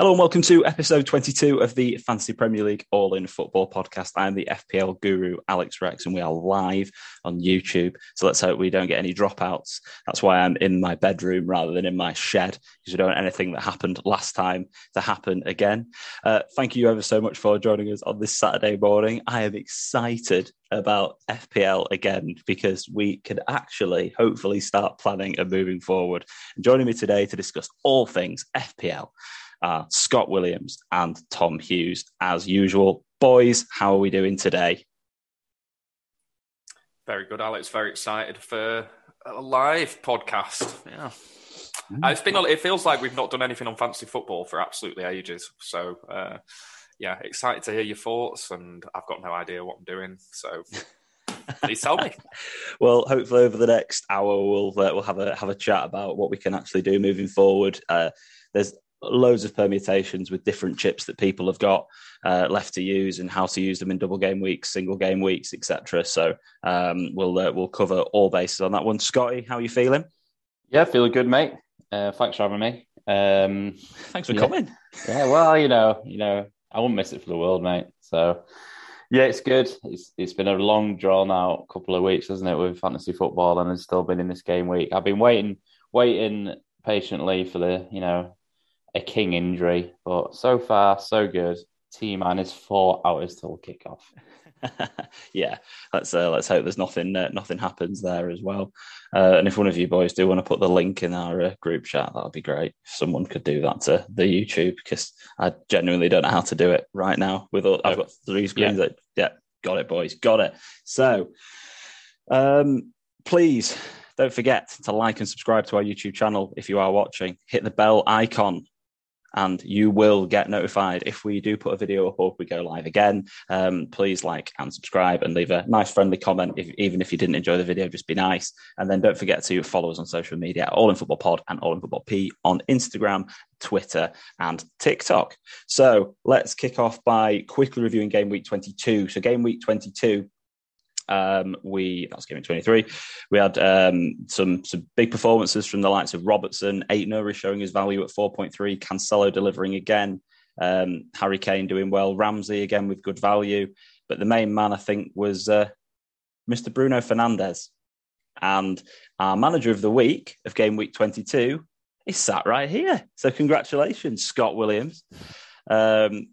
Hello and welcome to episode 22 of the Fantasy Premier League All in Football podcast. I'm the FPL guru, Alex Rex, and we are live on YouTube. So let's hope we don't get any dropouts. That's why I'm in my bedroom rather than in my shed, because we don't want anything that happened last time to happen again. Uh, thank you ever so much for joining us on this Saturday morning. I am excited about FPL again because we can actually hopefully start planning and moving forward. And joining me today to discuss all things FPL are Scott Williams and Tom Hughes, as usual. Boys, how are we doing today? Very good, Alex. Very excited for a live podcast. Yeah. Mm. It's been. It feels like we've not done anything on fantasy football for absolutely ages. So, uh, yeah, excited to hear your thoughts. And I've got no idea what I'm doing. So, please tell me. well, hopefully over the next hour we'll uh, we'll have a have a chat about what we can actually do moving forward. Uh, there's loads of permutations with different chips that people have got uh, left to use and how to use them in double game weeks, single game weeks, etc. So um, we'll uh, we'll cover all bases on that one. Scotty, how are you feeling? Yeah, feeling good, mate. Uh, thanks for having me. Um, thanks for yeah. coming. Yeah, well, you know, you know, I wouldn't miss it for the world, mate. So. Yeah, it's good. It's it's been a long, drawn out couple of weeks, hasn't it, with fantasy football, and it's still been in this game week. I've been waiting, waiting patiently for the you know a king injury, but so far so good. T minus four hours till kickoff. yeah, let's uh, let's hope there's nothing uh, nothing happens there as well. Uh, and if one of you boys do want to put the link in our uh, group chat, that would be great. If someone could do that to the YouTube, because I genuinely don't know how to do it right now. With all, I've got three screens. Yeah. That, yeah, got it, boys, got it. So, um, please don't forget to like and subscribe to our YouTube channel if you are watching. Hit the bell icon and you will get notified if we do put a video up or if we go live again. Um, please like and subscribe and leave a nice friendly comment. If, even if you didn't enjoy the video, just be nice. And then don't forget to follow us on social media, All in Football Pod and All in Football P on Instagram, Twitter, and TikTok. So let's kick off by quickly reviewing game week 22. So game week 22 um, we that's game 23. We had um, some some big performances from the likes of Robertson, Ait-Nouri showing his value at 4.3, Cancelo delivering again, um, Harry Kane doing well, Ramsey again with good value. But the main man, I think, was uh, Mr. Bruno Fernandes. And our manager of the week of game week 22 is sat right here. So congratulations, Scott Williams. Um,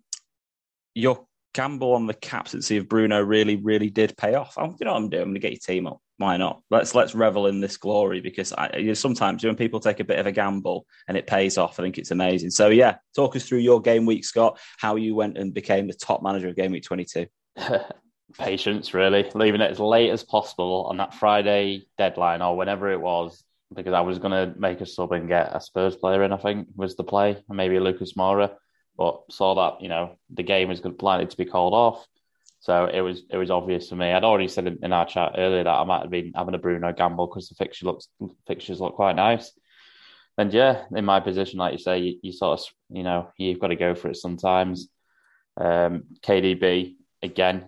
your gamble on the captaincy of Bruno really, really did pay off. I'm, you know what I'm doing? I'm going to get your team up. Why not? Let's let's revel in this glory because I, you know, sometimes when people take a bit of a gamble and it pays off, I think it's amazing. So yeah, talk us through your game week, Scott. How you went and became the top manager of game week 22. Patience, really, leaving it as late as possible on that Friday deadline or whenever it was, because I was going to make a sub and get a Spurs player in. I think was the play, maybe Lucas Moura but saw that you know the game was likely to be called off. So it was it was obvious for me. I'd already said in, our chat earlier that I might have been having a Bruno gamble because the fixture looks fixtures look quite nice. And yeah, in my position, like you say, you, you sort of you know you've got to go for it sometimes. Um, KDB again,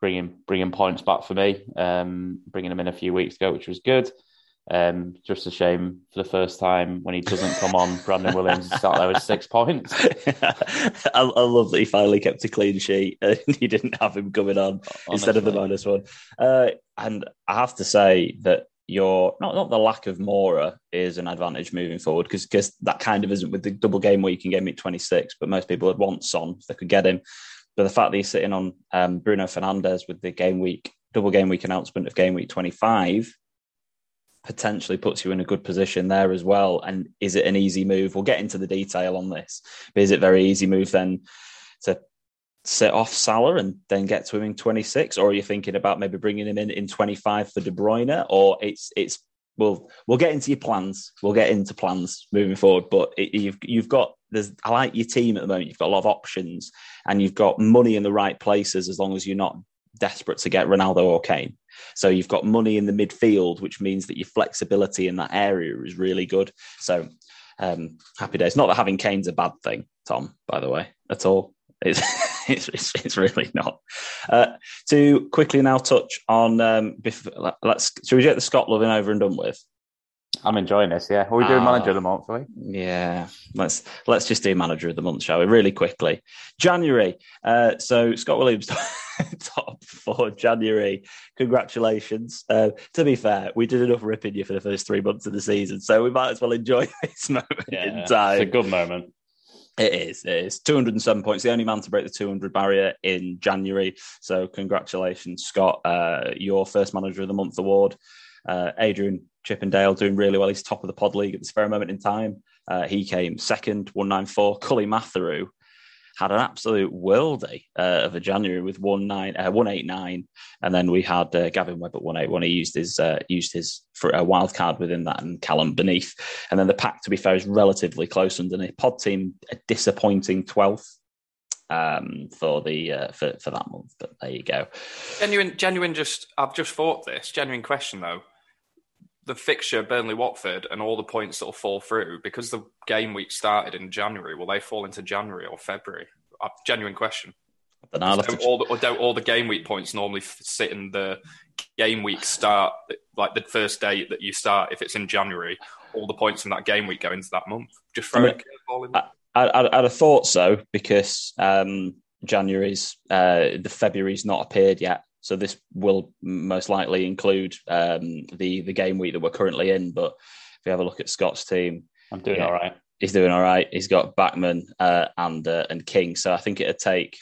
bringing bringing points back for me, um, bringing him in a few weeks ago, which was good. Um, just a shame for the first time when he doesn't come on, Brandon Williams start there with six points. I, I, love that he finally kept a clean sheet and you didn't have him coming on Honestly. instead of the minus one. Uh, and I have to say that your not not the lack of Moura is an advantage moving forward because because that kind of isn't with the double game week and game week 26, but most people would want Son if they could get him. But the fact that he's sitting on um, Bruno Fernandes with the game week double game week announcement of game week 25 potentially puts you in a good position there as well. And is it an easy move? We'll get into the detail on this, but is it very easy move then to sit off Salah and then get to him in 26, or are you thinking about maybe bringing him in in 25 for De Bruyne, or it's it's we'll we'll get into your plans. We'll get into plans moving forward, but it, you've you've got there's I like your team at the moment. You've got a lot of options, and you've got money in the right places as long as you're not desperate to get Ronaldo or Kane. So you've got money in the midfield, which means that your flexibility in that area is really good. So um, happy days. Not that having Kane's a bad thing, Tom, by the way, at all. It's it's, it's, really not. Uh, to quickly now touch on, um, let's should we get the Scott loving over and done with? I'm enjoying this. Yeah, are we doing manager of the month? Are we? Yeah, let's let's just do manager of the month, shall we? Really quickly, January. Uh, so Scott Williams top for January. Congratulations. Uh, to be fair, we did enough ripping you for the first three months of the season, so we might as well enjoy this moment yeah, in time. It's a good moment. It is. It is. 207 points. The only man to break the 200 barrier in January. So, congratulations, Scott. Uh, your first Manager of the Month award. Uh, Adrian Chippendale doing really well. He's top of the pod league at this very moment in time. Uh, he came second, 194. Cully Matheru had an absolute worldie uh, of a January with one nine, uh, one eight nine, and then we had uh, Gavin Webb at one eight one. He used his uh, used his for a wild card within that, and Callum beneath, and then the pack to be fair is relatively close underneath. Pod team a disappointing twelfth um, for the uh, for for that month, but there you go. Genuine, genuine. Just I've just thought this genuine question though the fixture Burnley Watford and all the points that will fall through because the game week started in January. Will they fall into January or February? A genuine question. Don't, all the, don't all the game week points normally sit in the game week start, like the first day that you start? If it's in January, all the points from that game week go into that month. Just throw I mean, in. I, I'd have thought so because um, January's uh, the February's not appeared yet, so this will most likely include um, the the game week that we're currently in. But if you have a look at Scott's team, I'm doing yeah, all right. He's doing all right. He's got Bachmann uh, and uh, and King. So I think it'd take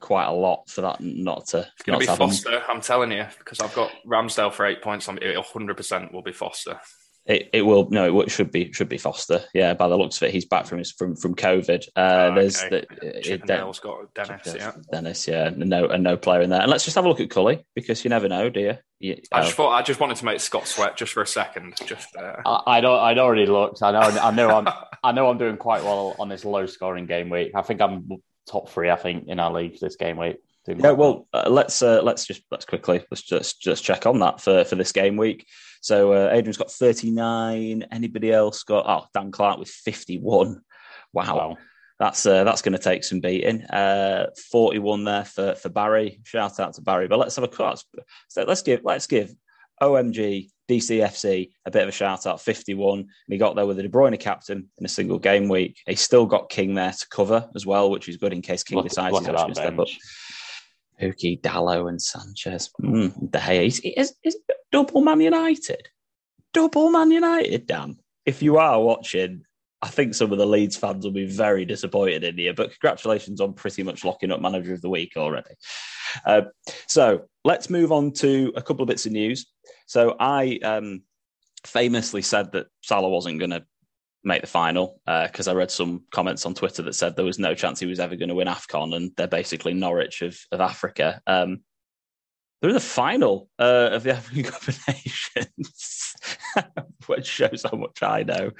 quite a lot for that not to. It's going to be Foster. I'm telling you because I've got Ramsdale for eight points. It 100 percent will be Foster. It, it will no it should be should be Foster. Yeah by the looks of it he's back from his from from COVID. Uh, oh, there's okay. the, it, has got Dennis yeah. Dennis yeah no and no player in there. And let's just have a look at Cully because you never know do you, you I just oh. thought I just wanted to make Scott sweat just for a second just uh... I, I don't I'd already looked. I know I know I'm I know I'm doing quite well on this low scoring game week. I think I'm top three I think in our league this game week. Yeah, well, uh, let's uh, let's just let's quickly let's just just check on that for for this game week. So uh, Adrian's got 39. Anybody else got? Oh, Dan Clark with 51. Wow. wow. That's uh, that's going to take some beating. Uh, 41 there for, for Barry. Shout out to Barry. But let's have a cut. So let's give let's give OMG DCFC a bit of a shout out. 51. And he got there with a De Bruyne captain in a single game week. He still got King there to cover as well, which is good in case King look, decides look to step up. Pukki, Dalot, and Sanchez. Mm, De Gea. Double Man United? Double Man United, damn. If you are watching, I think some of the Leeds fans will be very disappointed in you, but congratulations on pretty much locking up Manager of the Week already. Uh, so let's move on to a couple of bits of news. So I um, famously said that Salah wasn't going to make the final because uh, I read some comments on Twitter that said there was no chance he was ever going to win AFCON and they're basically Norwich of, of Africa. Um, they're in the final uh, of the African Cup of Nations, which shows how much I know,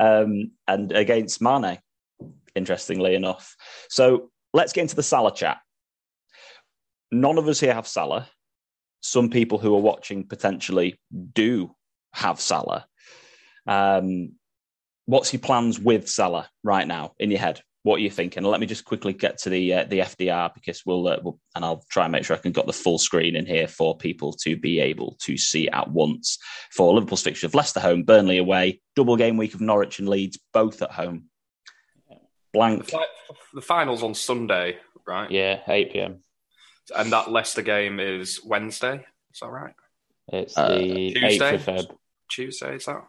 um, and against Mane, interestingly enough. So let's get into the Salah chat. None of us here have Salah. Some people who are watching potentially do have Salah. Um, what's your plans with Salah right now in your head? What are you thinking? Let me just quickly get to the uh, the FDR because we'll, uh, we'll, and I'll try and make sure I can got the full screen in here for people to be able to see at once for Liverpool's fixture of Leicester home, Burnley away, double game week of Norwich and Leeds both at home. Blank. The finals on Sunday, right? Yeah, eight pm. And that Leicester game is Wednesday. Is that right? It's uh, the Tuesday. of Feb. Tuesday is that?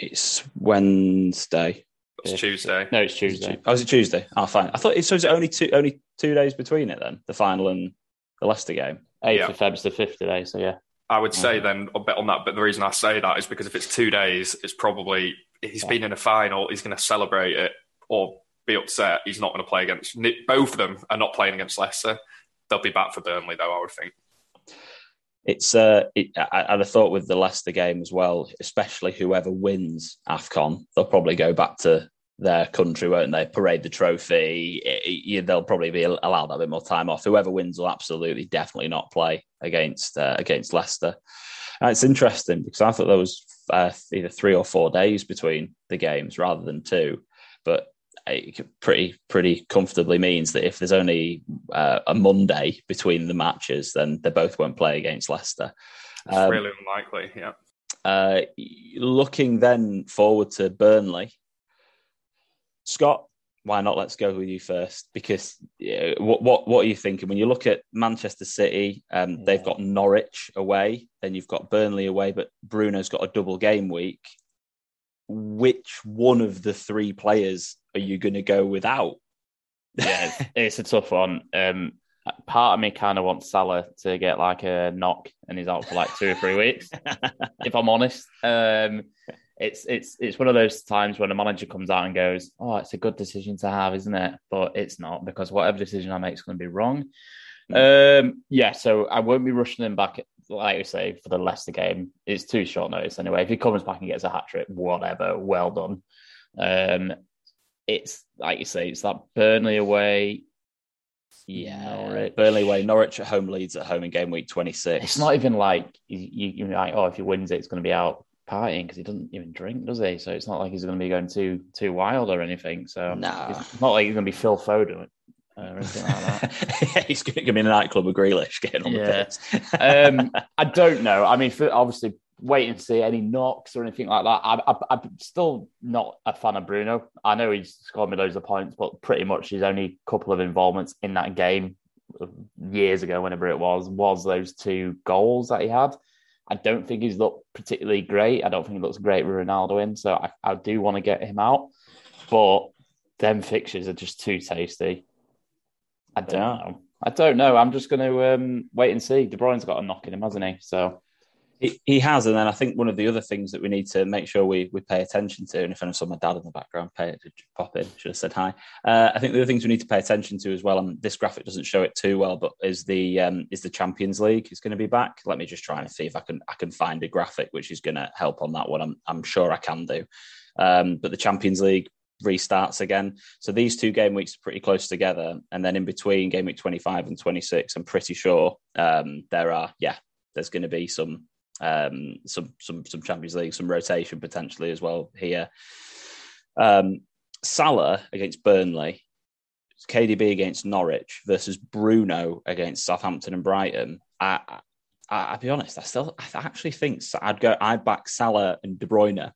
It's Wednesday. It's Tuesday. No, it's Tuesday. Oh, is it Tuesday? Oh, fine. I thought it so. Is it only two only two days between it then? The final and the Leicester game. Eighth yeah. of Feb's the fifth today. So yeah. I would say mm-hmm. then a bit on that, but the reason I say that is because if it's two days, it's probably he's yeah. been in a final. He's going to celebrate it or be upset. He's not going to play against both of them. Are not playing against Leicester. They'll be back for Burnley though. I would think it's uh, it, I, I'd have thought with the Leicester game as well, especially whoever wins Afcon, they'll probably go back to their country, won't they? Parade the trophy. It, it, they'll probably be allowed a bit more time off. Whoever wins will absolutely, definitely not play against uh, against Leicester. And it's interesting because I thought there was uh, either three or four days between the games rather than two, but pretty pretty comfortably means that if there's only uh, a Monday between the matches, then they both won't play against Leicester. It's um, really unlikely, yeah. Uh, looking then forward to Burnley, Scott. Why not? Let's go with you first because yeah, what what what are you thinking when you look at Manchester City? Um, yeah. They've got Norwich away, then you've got Burnley away, but Bruno's got a double game week. Which one of the three players are you going to go without? Yeah, it's a tough one. Um, part of me kind of wants Salah to get like a knock and he's out for like two or three weeks. if I'm honest, um, it's it's it's one of those times when a manager comes out and goes, "Oh, it's a good decision to have, isn't it?" But it's not because whatever decision I make is going to be wrong. Um, yeah, so I won't be rushing him back. Like you say, for the Leicester game, it's too short notice anyway. If he comes back and gets a hat trick, whatever, well done. Um, it's like you say, it's that Burnley away yeah, Norwich. Burnley away, Norwich at home, Leeds at home in game week 26. It's not even like you, you, are like, oh, if he wins it, it's going to be out partying because he doesn't even drink, does he? So it's not like he's going to be going too too wild or anything. So no, it's not like he's going to be Phil Foden or anything like that. he's going to be in a nightclub with Grealish getting on yeah. the pitch. um, I don't know. I mean, for, obviously wait and see any knocks or anything like that. I, am still not a fan of Bruno. I know he's scored me loads of points, but pretty much his only couple of involvements in that game years ago, whenever it was, was those two goals that he had. I don't think he's looked particularly great. I don't think he looks great with Ronaldo in, so I, I do want to get him out. But them fixtures are just too tasty. I don't know. I don't know. I'm just going to um, wait and see. De Bruyne's got a knock in him, hasn't he? So he, he has, and then I think one of the other things that we need to make sure we, we pay attention to, and if I saw my dad in the background, pay it, to pop in, should have said hi. Uh, I think the other things we need to pay attention to as well, and this graphic doesn't show it too well, but is the um, is the Champions League is going to be back. Let me just try and see if I can I can find a graphic which is going to help on that one. I'm I'm sure I can do. Um, but the Champions League restarts again. So these two game weeks are pretty close together, and then in between game week 25 and 26, I'm pretty sure um, there are yeah, there's going to be some um, some some some Champions League, some rotation potentially as well here. Um, Salah against Burnley, KDB against Norwich versus Bruno against Southampton and Brighton. I, I, will be honest, I still I actually think I'd go I'd back Salah and De Bruyne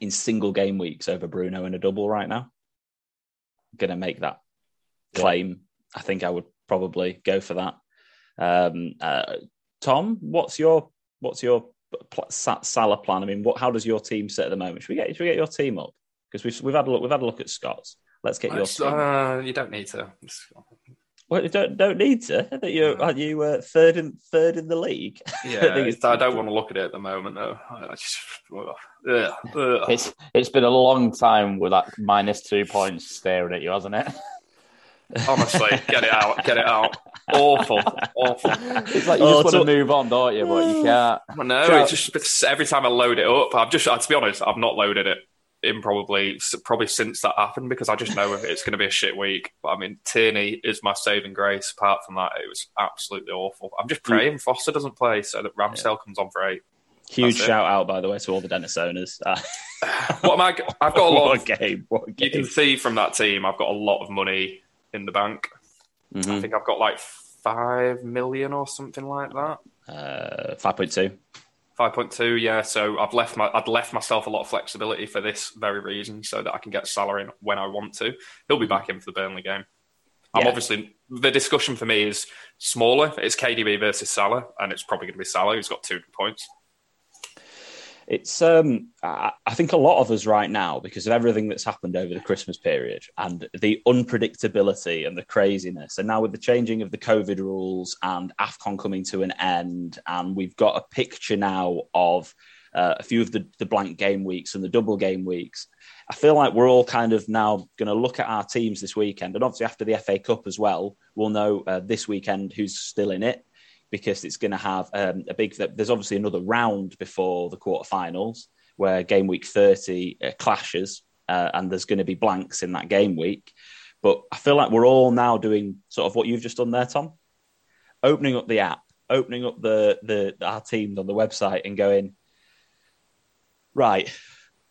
in single game weeks over Bruno in a double right now. I'm gonna make that claim. Yeah. I think I would probably go for that. Um, uh, Tom, what's your what's your Salah plan? I mean, what, how does your team sit at the moment? Should we get should we get your team up? Because we've we've had a look we've had a look at Scott's. Let's get your. Uh, you don't need to. Well, you don't don't need to. That you are you uh, third in third in the league. Yeah, I, I don't want to look at it at the moment though. I just, ugh, ugh. It's it's been a long time with that minus two points staring at you, hasn't it? Honestly, get it out, get it out. Awful, awful. It's like you oh, just want to move on, don't you? But you can't. Well, no, it's just it's, every time I load it up, I've just, to be honest, I've not loaded it in probably probably since that happened because I just know it's going to be a shit week. But I mean, Tierney is my saving grace. Apart from that, it was absolutely awful. I'm just praying mm. Foster doesn't play so that Ramsdale yeah. comes on for eight. Huge That's shout it. out, by the way, to all the Dennis owners. what am I? I've got a lot. what of, game! What game! You can see from that team, I've got a lot of money in the bank. Mm-hmm. I think I've got like five million or something like that. Uh, five point two. Five point two, yeah. So I've left my I'd left myself a lot of flexibility for this very reason, so that I can get Salah in when I want to. He'll be back in for the Burnley game. I'm yeah. obviously the discussion for me is smaller. It's KDB versus Salah, and it's probably going to be Salah who's got two points it's um, I, think a lot of us right now because of everything that's happened over the Christmas period and the unpredictability and the craziness, and now with the changing of the COVID rules and Afcon coming to an end, and we've got a picture now of uh, a few of the, the blank game weeks and the double game weeks. I feel like we're all kind of now going to look at our teams this weekend, and obviously after the FA Cup as well, we'll know uh, this weekend who's still in it because it's going to have um, a big. There's obviously another round before the quarterfinals where game week 30 uh, clashes, uh, and there's going to be blanks in that game week. But I feel like we're all now doing sort of what you've just done there, Tom. Opening up the app, opening up the the our teams on the website, and going right.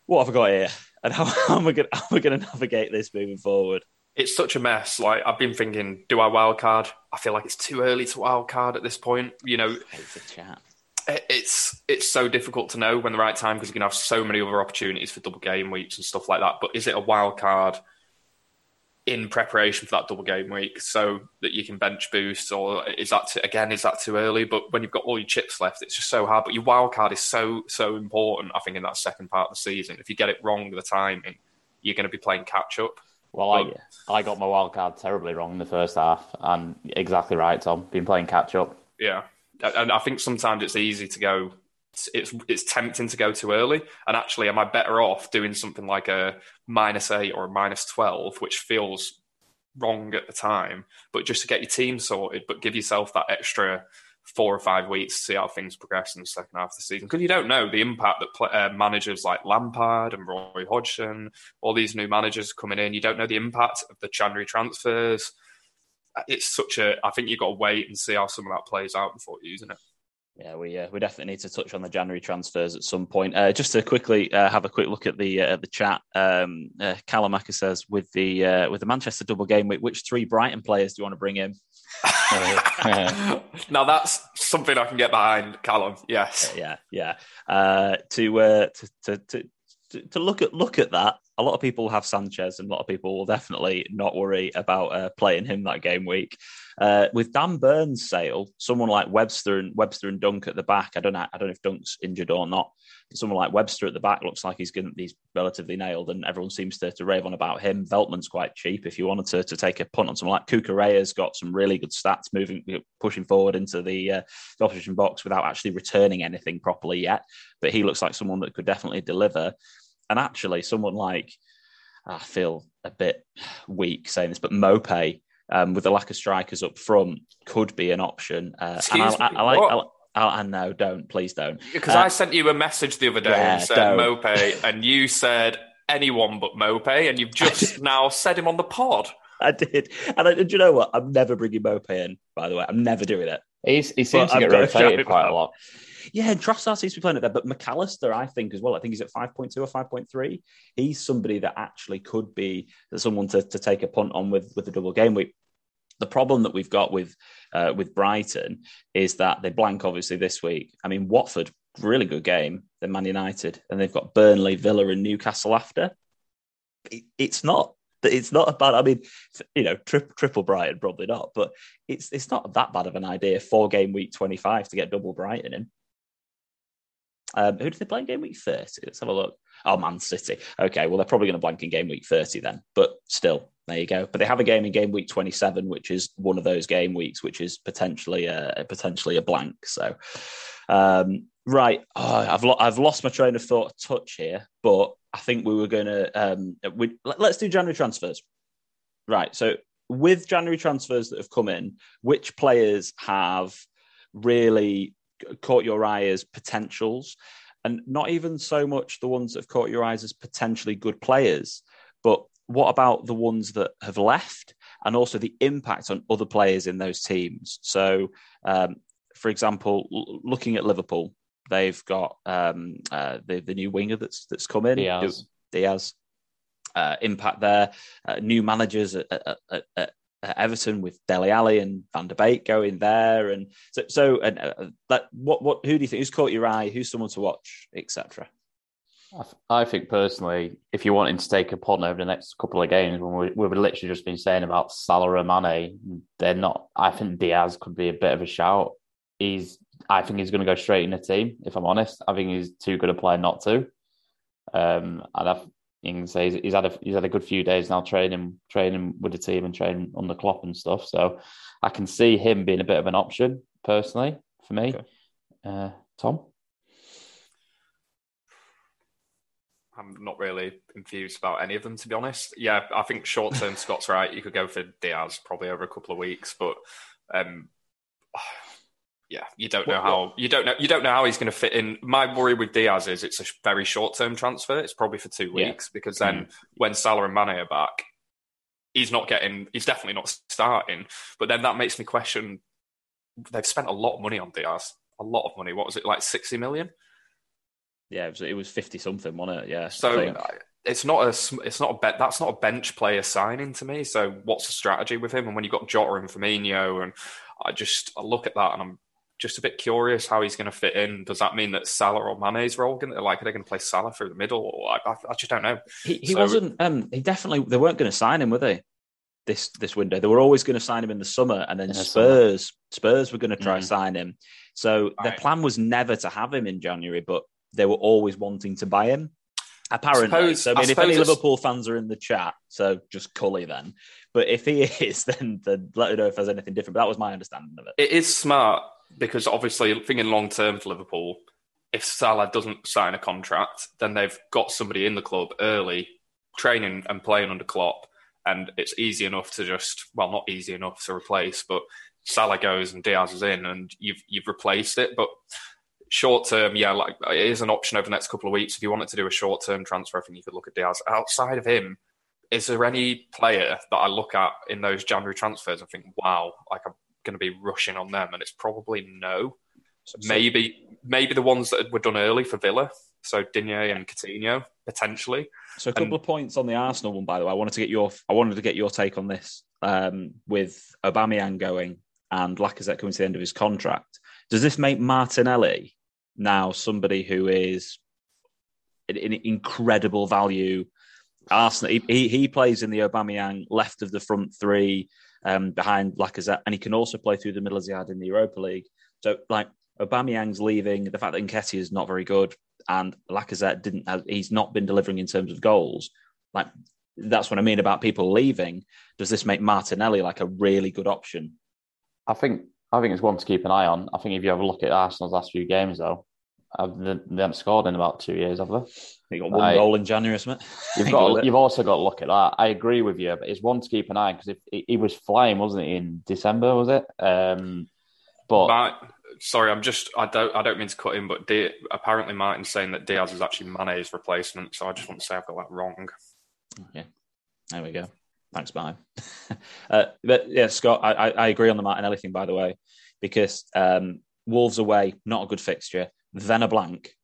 What have I got here? And how, how am I going? To navigate this moving forward? it's such a mess. Like I've been thinking, do I wildcard? I feel like it's too early to wildcard at this point. You know, it's a chat. it's it's so difficult to know when the right time because you can have so many other opportunities for double game weeks and stuff like that. But is it a wild card in preparation for that double game week so that you can bench boost, or is that too, again is that too early? But when you've got all your chips left, it's just so hard. But your wild card is so so important. I think in that second part of the season, if you get it wrong the timing, you're going to be playing catch up. Well, I I got my wild card terribly wrong in the first half, and exactly right, Tom. Been playing catch up. Yeah, and I think sometimes it's easy to go. It's it's tempting to go too early, and actually, am I better off doing something like a minus eight or a minus twelve, which feels wrong at the time, but just to get your team sorted, but give yourself that extra four or five weeks to see how things progress in the second half of the season because you don't know the impact that uh, managers like Lampard and Roy Hodgson, all these new managers coming in, you don't know the impact of the January transfers it's such a. I think you've got to wait and see how some of that plays out before using it. Yeah, we uh, we definitely need to touch on the January transfers at some point. Uh, just to quickly uh, have a quick look at the uh, the chat. Um, uh, Calamaka says with the uh, with the Manchester double game week, which three Brighton players do you want to bring in? now that's something I can get behind, Callum. Yes. Yeah, yeah. Uh, to, uh, to to to to look at look at that, a lot of people have Sanchez, and a lot of people will definitely not worry about uh, playing him that game week. Uh, with Dan Burn's sale, someone like Webster and Webster and Dunk at the back. I don't know. I don't know if Dunk's injured or not. Someone like Webster at the back looks like he's getting he's relatively nailed, and everyone seems to, to rave on about him. Veltman's quite cheap. If you wanted to, to take a punt on someone like Cucurella's got some really good stats, moving pushing forward into the, uh, the opposition box without actually returning anything properly yet. But he looks like someone that could definitely deliver. And actually, someone like I feel a bit weak saying this, but Maupay um, with the lack of strikers up front could be an option. Uh, and I, I, I like. I, I, know, don't please don't. Because uh, I sent you a message the other day yeah, and said Maupay, and you said anyone but Maupay, and you've just now said him on the pod. I did, and, I, do you know what? I'm never bringing Maupay in. By the way, I'm never doing it. He's, he seems but to get rotated quite a lot. Yeah, Trossard seems to be playing it there, but Mac Allister, I think as well. I think he's at five point two or five point three. He's somebody that actually could be someone to, to take a punt on with with the double game week. The problem that we've got with uh, with Brighton is that they blank obviously this week. I mean, Watford really good game. They're Man United, and they've got Burnley, Villa, and Newcastle after. it's not it's not a bad. I mean, you know, tri- triple Brighton probably not, but it's it's not that bad of an idea. Four game week twenty five to get double Brighton in. Um, who did they play in game week 30? Let's have a look. Oh, Man City. Okay, well, they're probably going to blank in game week 30 then, but still, there you go. But they have a game in game week 27, which is one of those game weeks, which is potentially a, potentially a blank. So, um, right, oh, I've, lo- I've lost my train of thought touch here, but I think we were going to, um, we, let's do January transfers. Right, so with January transfers that have come in, which players have really caught your eye as potentials, and not even so much the ones that have caught your eyes as potentially good players, but what about the ones that have left and also the impact on other players in those teams? So, um, for example, l- looking at Liverpool, they've got um, uh, the the new winger that's that's come in, Diaz. Diaz. Uh, impact there. Uh, new managers at, at, at, Everton with Dele Alli and Van der Beek going there, and so so and uh, that what what who do you think who's caught your eye? Who's someone to watch, etc. I think personally, if you're wanting to take a punt over the next couple of games, when we, we've literally just been saying about Salah and Mane, they're not. I think Diaz could be a bit of a shout. He's, I think he's going to go straight in the team. If I'm honest, I think he's too good a player not to. Um, and I, you can say he's, he's, had a he's had a good few days now training training with the team and training on the Klopp and stuff. So I can see him being a bit of an option personally for me. Okay. Uh, Tom. I'm not really infused about any of them, to be honest. Yeah, I think short term Scott's right. You could go for Diaz probably over a couple of weeks, but um, yeah, you don't know how you don't know you don't know how he's going to fit in. My worry with Diaz is it's a very short term transfer. It's probably for two weeks yeah. because then mm. when Salah and Mane are back, he's not getting. He's definitely not starting. But then that makes me question. They've spent a lot of money on Diaz. A lot of money. What was it like? Sixty million. Yeah, it was, it was fifty something, wasn't it? Yeah. So it's not a it's not a bet. That's not a bench player signing to me. So what's the strategy with him? And when you've got Jota and Firmino, and I just I look at that and I'm just a bit curious how he's going to fit in. Does that mean that Salah or Mane's role going to like are they going to play Salah through the middle? Or I, I just don't know. He, he so, wasn't. Um, he definitely they weren't going to sign him, were they? This this window, they were always going to sign him in the summer, and then Spurs Spurs were going to try mm. sign him. So right. their plan was never to have him in January, but they were always wanting to buy him. Apparently, I suppose, so I mean, I if any Liverpool fans are in the chat, so just Cully then. But if he is, then, then let me know if there's anything different. But that was my understanding of it. It is smart because obviously thinking long term for Liverpool, if Salah doesn't sign a contract, then they've got somebody in the club early, training and playing under Klopp, and it's easy enough to just well, not easy enough to replace, but Salah goes and Diaz is in, and you've you've replaced it. But short term, yeah, like it is an option over the next couple of weeks. If you wanted to do a short term transfer, I think you could look at Diaz. Outside of him, is there any player that I look at in those January transfers and think, wow, like I'm going to be rushing on them, and it's probably no. So maybe maybe the ones that were done early for Villa, so Digne and Coutinho potentially. So a couple and, of points on the Arsenal one, by the way. I wanted to get your I wanted to get your take on this um, with Aubameyang going and Lacazette coming to the end of his contract. Does this make Martinelli now somebody who is an, incredible value? Arsenal. He, he, he plays in the Aubameyang left of the front three um, behind Lacazette, and he can also play through the middle as he had in the Europa League. So, like Aubameyang's leaving, the fact that Nketiah is not very good, and Lacazette didn't, have, he's not been delivering in terms of goals. Like that's what I mean about people leaving. Does this make Martinelli like a really good option? I think I think it's one to keep an eye on. I think if you have a look at Arsenal's last few games, though, they haven't scored in about two years, have they? They got one I, goal in January, isn't it? You've got, you've also got to look at that. I agree with you, but it's one to keep an eye because if he was flying, wasn't he, in December? Was it? Um, but sorry, I'm just I don't I don't mean to cut in, but D, apparently Martin's saying that Diaz is actually Mane's replacement. So I just want to say I've got that wrong. Okay, there we go. Thanks, bye. uh, but yeah, Scott, I, I, I, agree on the Martinelli thing, by the way, because um, Wolves away, not a good fixture. Then a blank.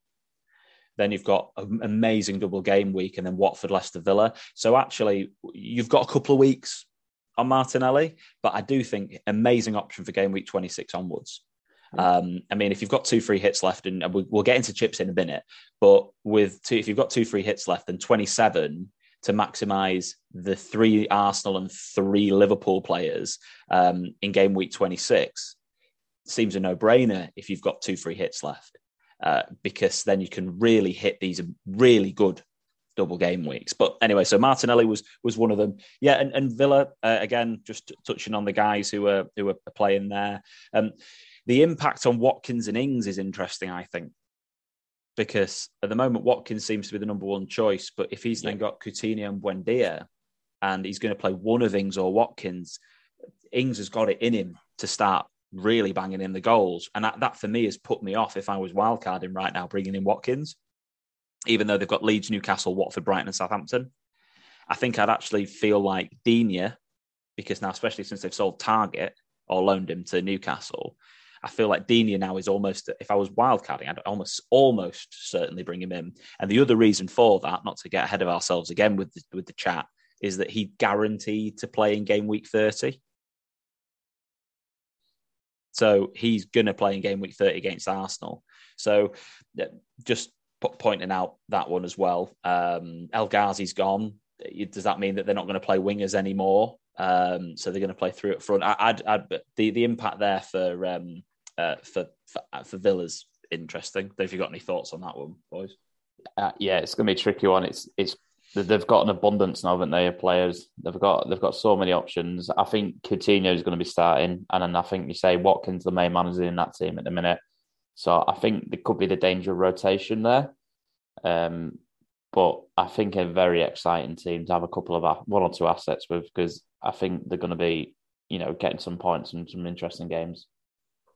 Then you've got an amazing double game week, and then Watford, Leicester, Villa. So actually, you've got a couple of weeks on Martinelli, but I do think amazing option for game week 26 onwards. Um, I mean, if you've got two free hits left, and we'll get into chips in a minute, but with two, if you've got two free hits left, then 27 to maximise the three Arsenal and three Liverpool players um, in game week 26 seems a no brainer if you've got two free hits left, uh, because then you can really hit these really good double game weeks. But anyway, so Martinelli was was one of them. Yeah, and, and Villa uh, again, just touching on the guys who are who are playing there. Um, the impact on Watkins and Ings is interesting, I think, because at the moment Watkins seems to be the number one choice. But if he's yeah. then got Coutinho and Buendia, and he's going to play one of Ings or Watkins, Ings has got it in him to start really banging in the goals, and that, that for me has put me off if I was wildcarding right now, bringing in Watkins, even though they've got Leeds, Newcastle, Watford, Brighton, and Southampton. I think I'd actually feel like Digne, because now, especially since they've sold Targett or loaned him to Newcastle, I feel like Digne now is almost, if I was wildcarding, I'd almost almost certainly bring him in. And the other reason for that, not to get ahead of ourselves again with the, with the chat, is that he guaranteed to play in game week 30. So he's going to play in game week 30 against Arsenal. So just pointing out that one as well. Um, El Ghazi's gone. Does that mean that they're not going to play wingers anymore? Um, so they're going to play through up front. I, would I'd, the the impact there for um, uh, for, for uh, for Villa's interesting. Have you got any thoughts on that one, boys? Uh, yeah, it's going to be a tricky one. It's it's they've got an abundance now, haven't they? Of players, they've got they've got so many options. I think Coutinho is going to be starting, and then I think you say Watkins the main manager in that team at the minute. So I think there could be the danger of rotation there. Um, but I think a very exciting team to have a couple of one or two assets with because I think they're going to be, you know, getting some points and some interesting games.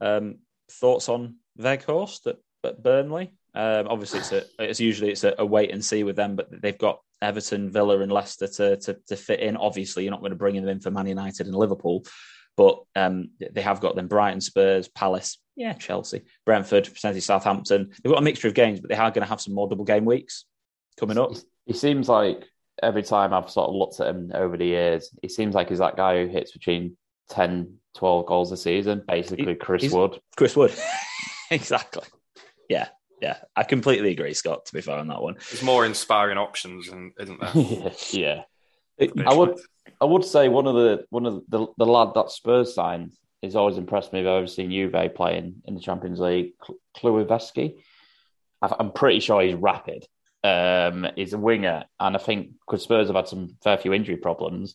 Um, thoughts on Weghorst at, at Burnley? Um, obviously, it's a, it's usually it's a, a, wait and see with them, but they've got Everton, Villa, and Leicester to, to, to fit in. Obviously, you're not going to bring them in for Man United and Liverpool, but um, they have got them Brighton, Spurs, Palace, yeah, Chelsea, Brentford, potentially Southampton. They've got a mixture of games, but they are going to have some more double game weeks coming up. He seems like every time I've sort of looked at him over the years, he seems like he's that guy who hits between 10, 12 goals a season. Basically, Chris He's- Wood. Chris Wood. exactly. Yeah, yeah. I completely agree, Scott, to be fair on that one. There's more inspiring options, and isn't there? yeah, yeah. It- I would, I would say one of the one of the the lad that Spurs signed has always impressed me. If I've ever seen Juve playing in the Champions League, Kulusevski. I'm pretty sure he's rapid. Um, he's a winger, and I think because Spurs have had some fair few injury problems,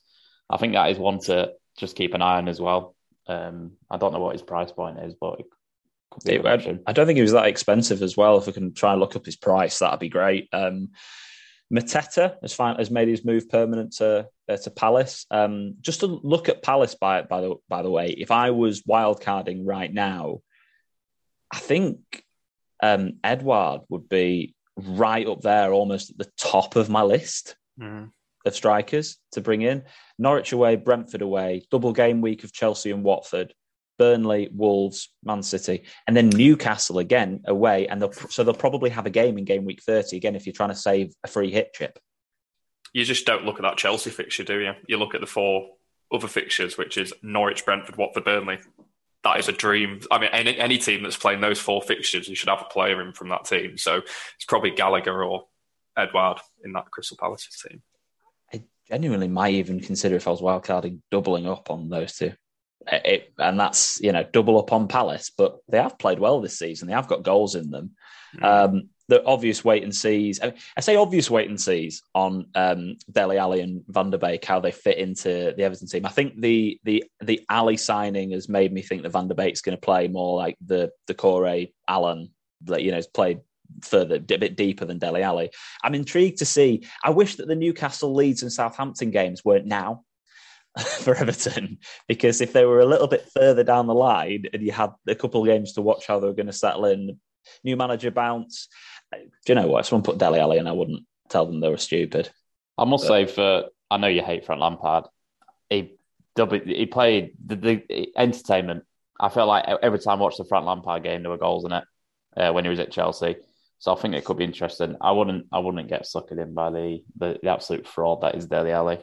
I think that is one to just keep an eye on as well. Um, I don't know what his price point is, but it It- an. I don't think he was that expensive as well. If we can try and look up his price, that'd be great. Um, Mateta has, fin- has made his move permanent to uh, to Palace. Um, just to look at Palace by by the by the way, if I was wildcarding right now, I think um, Edouard would be right up there, almost at the top of my list Mm. of strikers to bring in. Norwich away, Brentford away, double game week of Chelsea and Watford, Burnley, Wolves, Man City, and then Newcastle again away. And they'll, so they'll probably have a game in game week 30 again if you're trying to save a free hit chip. You just don't look at that Chelsea fixture, do you? You look at the four other fixtures, which is Norwich, Brentford, Watford, Burnley. That is a dream. I mean, any, any team that's playing those four fixtures, you should have a player in from that team. So it's probably Gallagher or Edouard in that Crystal Palace team. I genuinely might even consider if I was wildcarding doubling up on those two. It, and that's, you know, double up on Palace, but they have played well this season. They have got goals in them. Um, the obvious wait and sees. I, mean, I say obvious wait and sees on um, Dele Alli and Van der Beek how they fit into the Everton team. I think the the the Alli signing has made me think that Van der Beek's going to play more like the the Corey Allen that you know has played further a bit deeper than Dele Alli. I'm intrigued to see. I wish that the Newcastle, Leeds, and Southampton games weren't now. For Everton, because if they were a little bit further down the line and you had a couple of games to watch how they were going to settle in, new manager bounce, do you know what? If someone put Dele Alli in, I wouldn't tell them they were stupid. I must But- say, for I know you hate Frank Lampard. He he played the, the entertainment. I felt like every time I watched the Frank Lampard game, there were goals in it uh, when he was at Chelsea. So I think it could be interesting. I wouldn't, I wouldn't get suckered in by the the, the absolute fraud that is Dele Alli.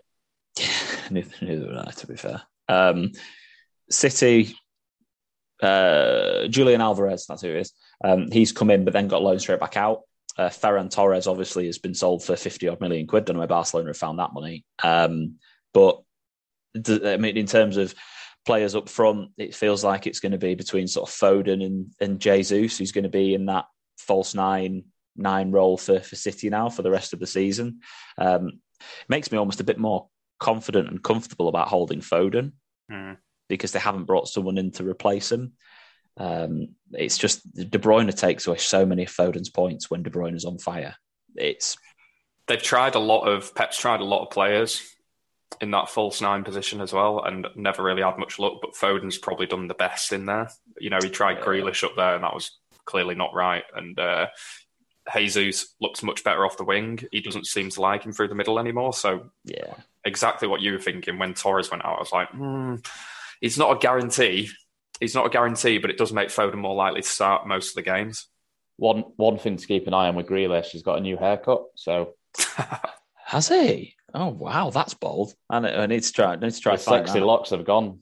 Neither, would I, to be fair. Um, City, uh, Julian Alvarez, that's who is. Um, he's come in, but then got loaned straight back out. Uh, Ferran Torres obviously has been sold for 50 odd million quid. Don't know where Barcelona have found that money. Um, but I mean, in terms of players up front, it feels like it's going to be between sort of Foden and, and Jesus, who's going to be in that false nine nine role for, for City now for the rest of the season. Um, makes me almost a bit more confident and comfortable about holding Foden Mm. because they haven't brought someone in to replace him. Um, it's just De Bruyne takes away so many of Foden's points when De Bruyne is on fire. It's They've tried a lot of Pep's tried a lot of players in that false nine position as well, and never really had much luck. But Foden's probably done the best in there. You know, he tried Yeah. Grealish up there, and that was clearly not right. And uh, Jesus looks much better off the wing. He doesn't seem to like him through the middle anymore. So yeah, exactly what you were thinking when Torres went out. I was like, hmm, it's not a guarantee. It's not a guarantee, but it does make Foden more likely to start most of the games. One one thing to keep an eye on with Grealish, he's got a new haircut. So has he? Oh wow, that's bold. I, need- I need to try. I need to try. his sexy that. locks have gone.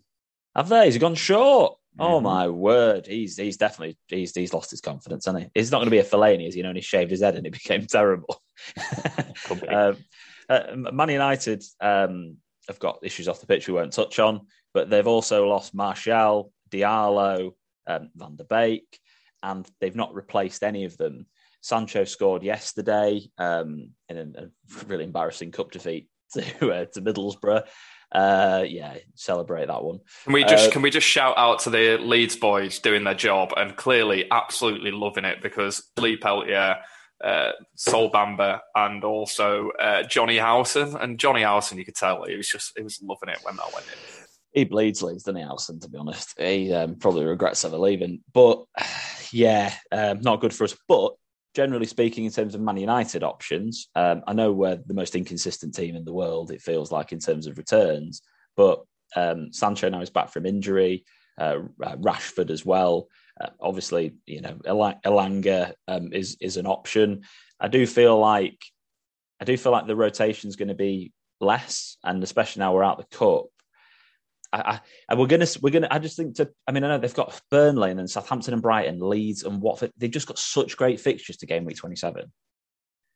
Have they? He's gone short. Oh Mhm. my word! He's he's definitely he's he's lost his confidence, hasn't he? He's not going to be a Fellaini, as you know, and he shaved his head and it became terrible. Could be. um, uh, Man United um, have got issues off the pitch we won't touch on, but they've also lost Martial, Diallo, um, Van der Beek, and they've not replaced any of them. Sancho scored yesterday um, in a, a really embarrassing cup defeat to uh, to Middlesbrough. Uh, yeah, celebrate that one. Can we just Uh, can we just shout out to the Leeds boys doing their job and clearly absolutely loving it because Lee Peltier, uh, Sol Bamba, and also uh, Johnny Howson and Johnny Howson, you could tell he was just he was loving it when that went in. he bleeds Leeds, doesn't he, Allison? to be honest. He um, probably regrets ever leaving. But yeah, um, not good for us. But generally speaking, in terms of Man United options, um, I know we're the most inconsistent team in the world, it feels like, in terms of returns. But um, Sancho now is back from injury, uh, Rashford as well. Uh, obviously, you know, Elang- Elanga um, is is an option. I do feel like I do feel like the rotation is going to be less, and especially now we're out the cup. I, I, we're gonna we're gonna. I just think to. I mean, I know they've got Burnley and Southampton and Brighton, Leeds and Watford. They've just got such great fixtures to game week twenty seven.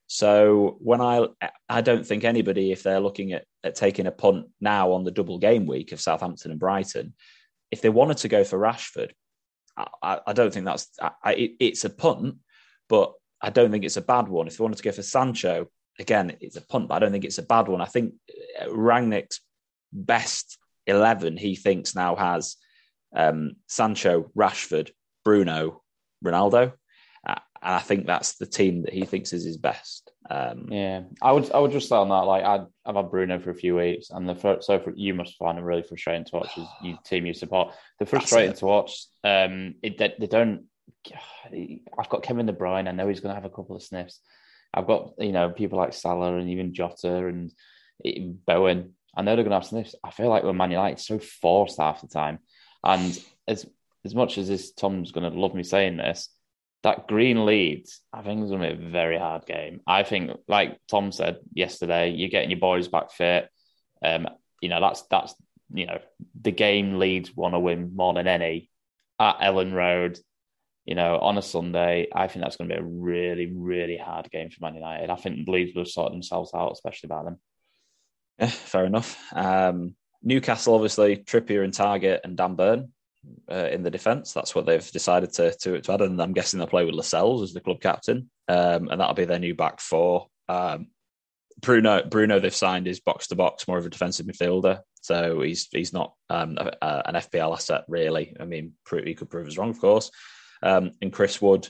So when I I don't think anybody, if they're looking at, at taking a punt now on the double game week of Southampton and Brighton, if they wanted to go for Rashford, I, I don't think that's I, it, it's a punt, but I don't think it's a bad one. If you wanted to go for Sancho, again, it's a punt, but I don't think it's a bad one. I think uh, Rangnick's best 11 he thinks now has um, Sancho, Rashford, Bruno, Ronaldo. And I think that's the team that he thinks is his best. Um, yeah, I would I would just say on that, like i have had Bruno for a few weeks, and the first, so for, you must find it really frustrating to watch as you team you support. The frustrating to watch. Um, it, they, they don't. I've got Kevin De Bruyne. I know he's going to have a couple of sniffs. I've got you know people like Salah and even Jota and Bowen. I know they're going to have sniffs. I feel like with Man United, it's so forced half the time. And as as much as this, Tom's going to love me saying this, that Green Leeds, I think it's going to be a very hard game. I think, like Tom said yesterday, you're getting your boys back fit. Um, you know, that's that's you know the game Leeds want to win more than any at Elland Road. You know, on a Sunday, I think that's going to be a really, really hard game for Man United. I think Leeds will sort themselves out, especially by them. Yeah, fair enough. Um, Newcastle, obviously, Trippier and Targett and Dan Burn uh, in the defence. That's what they've decided to, to, to add. And I'm guessing they'll play with Lascelles as the club captain. Um, and that'll be their new back four. Um, Bruno, Bruno, they've signed is box to box, more of a defensive midfielder. So he's he's not um, a, a, an FPL asset really. I mean, he could prove us wrong, of course. Um, and Chris Wood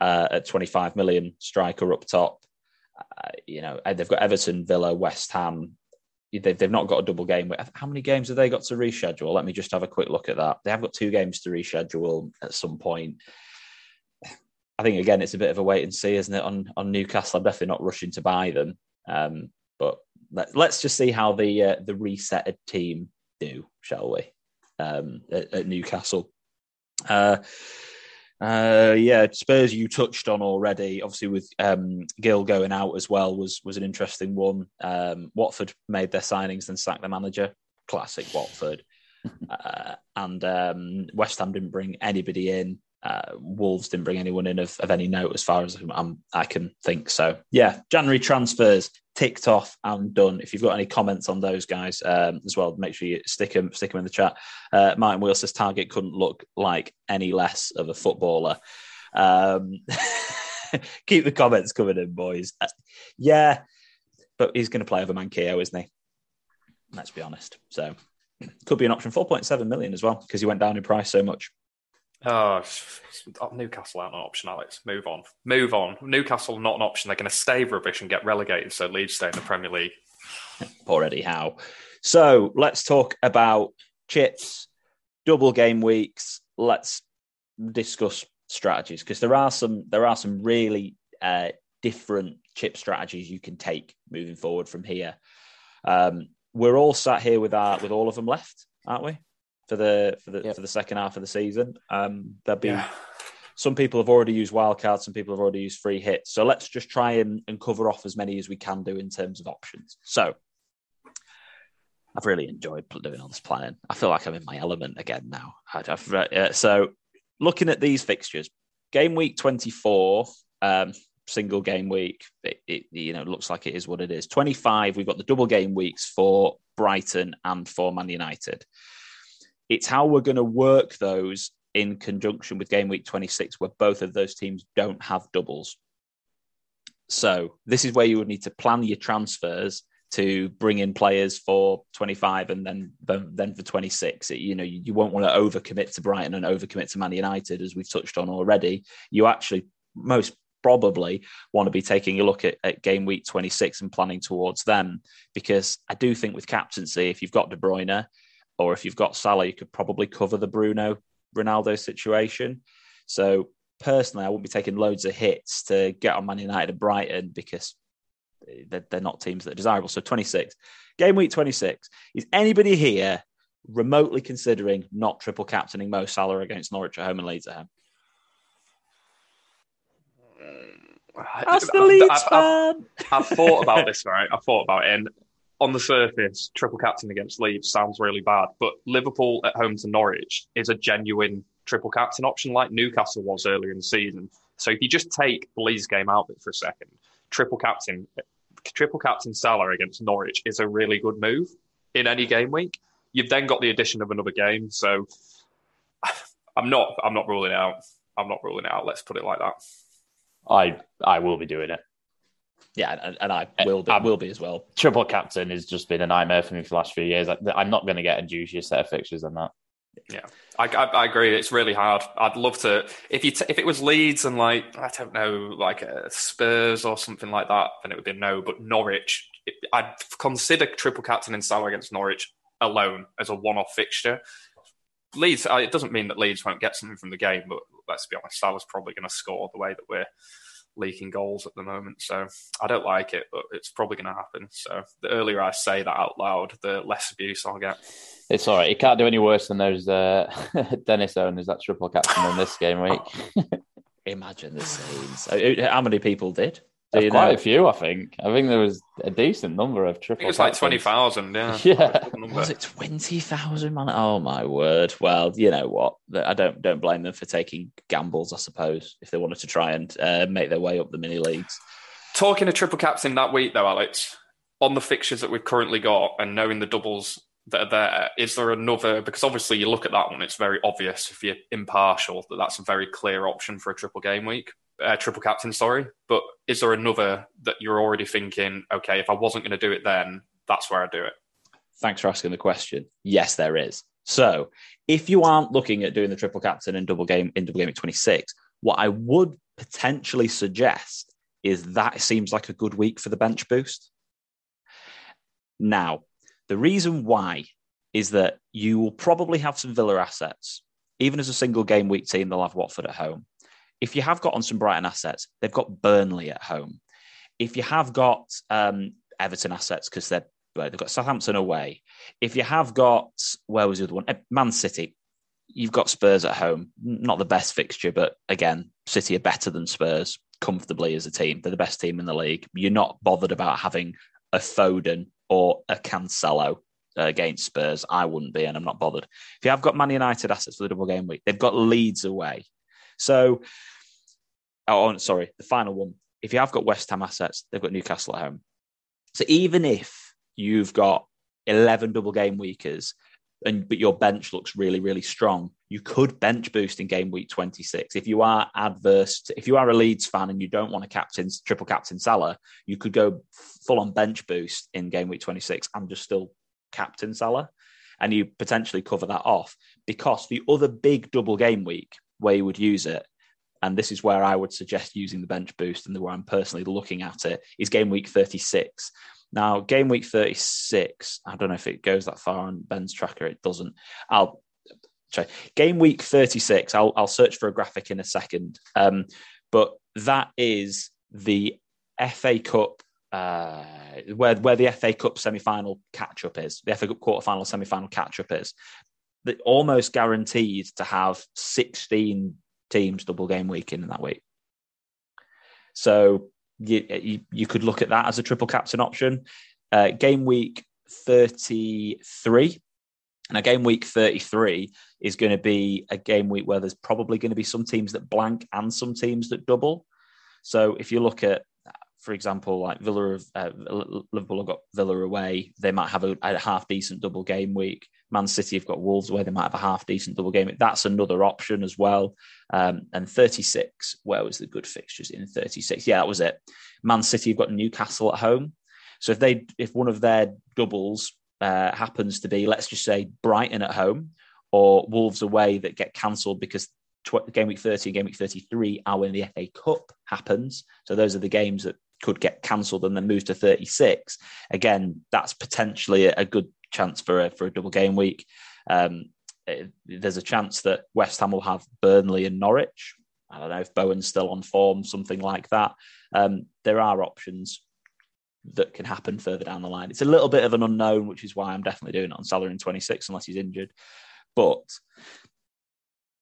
uh, at 25 million, striker up top. Uh, you know, they've got Everton, Villa, West Ham, they've, they've not got a double game. How many games have they got to reschedule? Let me just have a quick look at that. They have got two games to reschedule at some point. I think again, it's a bit of a wait and see, isn't it? On on Newcastle, I'm definitely not rushing to buy them, um, but let, us just see how the uh, the resetted team do, shall we? Um, at, at, Newcastle. Uh, uh, yeah, Spurs you touched on already. Obviously, with um, Gil going out as well was was an interesting one. Um, Watford made their signings and sacked the manager. Classic Watford. uh, and um, West Ham didn't bring anybody in. Uh, Wolves didn't bring anyone in of, of any note as far as I'm, i can think. So yeah, January transfers ticked off and done. If you've got any comments on those guys um, as well, make sure you stick them stick them in the chat. Uh, Martin Wheels says Targett couldn't look like any less of a footballer. Um, keep the comments coming in, boys. Uh, yeah, but he's going to play over Manquillo, isn't he? Let's be honest. So could be an option. Four point seven million as well because he went down in price so much. Oh, Newcastle aren't an option, Alex. Move on. Move on. Newcastle not an option. They're going to stay rubbish and get relegated, so Leeds stay in the Premier League. Poor Eddie Howe. So let's talk about chips, double game weeks. Let's discuss strategies because there are some there are some really uh, different chip strategies you can take moving forward from here. Um, we're all sat here with our with all of them left, aren't we? For the for the yep. for the second half of the season. Um, there'll be yeah. some people have already used wildcards, some people have already used free hits. So let's just try and, and cover off as many as we can do in terms of options. So I've really enjoyed doing all this planning. I feel like I'm in my element again now. Uh, so looking at these fixtures, game week 24, um, single game week, it, it, you know looks like it is what it is. 25, we've got the double game weeks for Brighton and for Man United. It's how we're going to work those in conjunction with game week 26, where both of those teams don't have doubles. So this is where you would need to plan your transfers to bring in players for 25 and then then for 26. You know, you, won't want to overcommit to Brighton and overcommit to Man United, as we've touched on already. You actually most probably want to be taking a look at, at game week 26 and planning towards them because I do think with captaincy, if you've got De Bruyne, or if you've got Salah, you could probably cover the Bruno Ronaldo situation. So personally, I wouldn't be taking loads of hits to get on Man United and Brighton because they're, they're not teams that are desirable. So 26, game week 26. Is anybody here remotely considering not triple captaining Mo Salah against Norwich at home and Leeds at home? Uh, That's the Leeds I've, I've, I've, thought about this, right? I thought about it, and on the surface, triple captain against Leeds sounds really bad, but Liverpool at home to Norwich is a genuine triple captain option like Newcastle was earlier in the season. So if you just take the Leeds game out of it for a second, triple captain, triple captain Salah against Norwich is a really good move in any game week. You've then got the addition of another game, so I'm not I'm not ruling out. I'm not ruling out. Let's put it like that. I I will be doing it. Yeah, and, and I uh, will be, um, will be as well. Triple captain has just been a nightmare for me for the last few years. I, I'm not going to get a juicier set of fixtures than that. Yeah, I, I, I, agree. It's really hard. I'd love to if you t- if it was Leeds and like I don't know, like uh, Spurs or something like that, then it would be no. But Norwich, I'd consider triple captain in Salah against Norwich alone as a one-off fixture. Leeds, uh, it doesn't mean that Leeds won't get something from the game, but let's be honest, Salah's probably going to score the way that we're leaking goals at the moment. So I don't like it, but it's probably going to happen. So the earlier I say that out loud, the less abuse I'll get. It's all right. You can't do any worse than those uh, Dennis owners that triple captain in this game week. Imagine the scenes. How many people did? Do quite know? a few, I think. I think there was a decent number of triple. It was like twenty thousand. Yeah. Yeah. Was it twenty thousand, man? Oh my word! Well, you know what? I don't don't blame them for taking gambles. I suppose if they wanted to try and uh, make their way up the mini leagues. Talking to triple caps in that week, though, Alex, on the fixtures that we've currently got, and knowing the doubles that are there, is there another? Because obviously, you look at that one; it's very obvious if you're impartial that that's a very clear option for a triple game week uh, triple captain, sorry. But is there another that you're already thinking, okay, if I wasn't going to do it then, that's where I do it? Thanks for asking the question. Yes, there is. So if you aren't looking at doing the triple captain in double game in double game at 26, what I would potentially suggest is that seems like a good week for the bench boost. Now, the reason why is that you will probably have some Villa assets. Even as a single game week team, they'll have Watford at home if you have got on some Brighton assets, they've got Burnley at home. If you have got um, Everton assets because they're they've got Southampton away. If you have got where was the other one? Eh, Man City. You've got Spurs at home. Not the best fixture, but again, City are better than Spurs comfortably as a team. They're the best team in the league. You're not bothered about having a Foden or a Cancelo against Spurs. I wouldn't be, and I'm not bothered. If you have got Man United assets for the double game week, they've got Leeds away. So oh, oh, sorry, the final one. If you have got West Ham assets, they've got Newcastle at home. So even if you've got 11 double game weekers, and but your bench looks really, really strong, you could bench boost in game week 26. If you are adverse, to, if you are a Leeds fan and you don't want a captain, triple captain Salah, you could go full on bench boost in game week 26 and just still captain Salah. And you potentially cover that off because the other big double game week where you would use it and this is where I would suggest using the bench boost and the where I'm personally looking at it, is game week 36. Now, game week 36, I don't know if it goes that far on Ben's tracker, it doesn't. I'll. Game week 36, I'll, I'll search for a graphic in a second. Um, but that is the FA Cup uh, where where the FA Cup semi final catch up is, the FA Cup quarter final semi final catch up is, that almost guaranteed to have 16 teams double game week in that week. So you, you, you could look at that as a triple captain option. Uh, game week 33. Now, game week 33 is going to be a game week where there's probably going to be some teams that blank and some teams that double. So if you look at for example, like Villa, uh, Liverpool have got Villa away. They might have a, a, half decent double game week. Man City have got Wolves away. They might have a half decent double game. That's another option as well. Um, and 36, where was the good fixtures in 36? Yeah, that was it. Man City have got Newcastle at home. So if they, if one of their doubles uh, happens to be, let's just say Brighton at home or Wolves away that get cancelled because tw- game week 30 and game week 33 are when the FA Cup happens. So those are the games that could get cancelled and then move to 36. Again, that's potentially a good chance for a, for a double game week. Um, it, there's a chance that West Ham will have Burnley and Norwich. I don't know if Bowen's still on form, something like that. Um, there are options that can happen further down the line. It's a little bit of an unknown, which is why I'm definitely doing it on Salah in 26 unless he's injured. But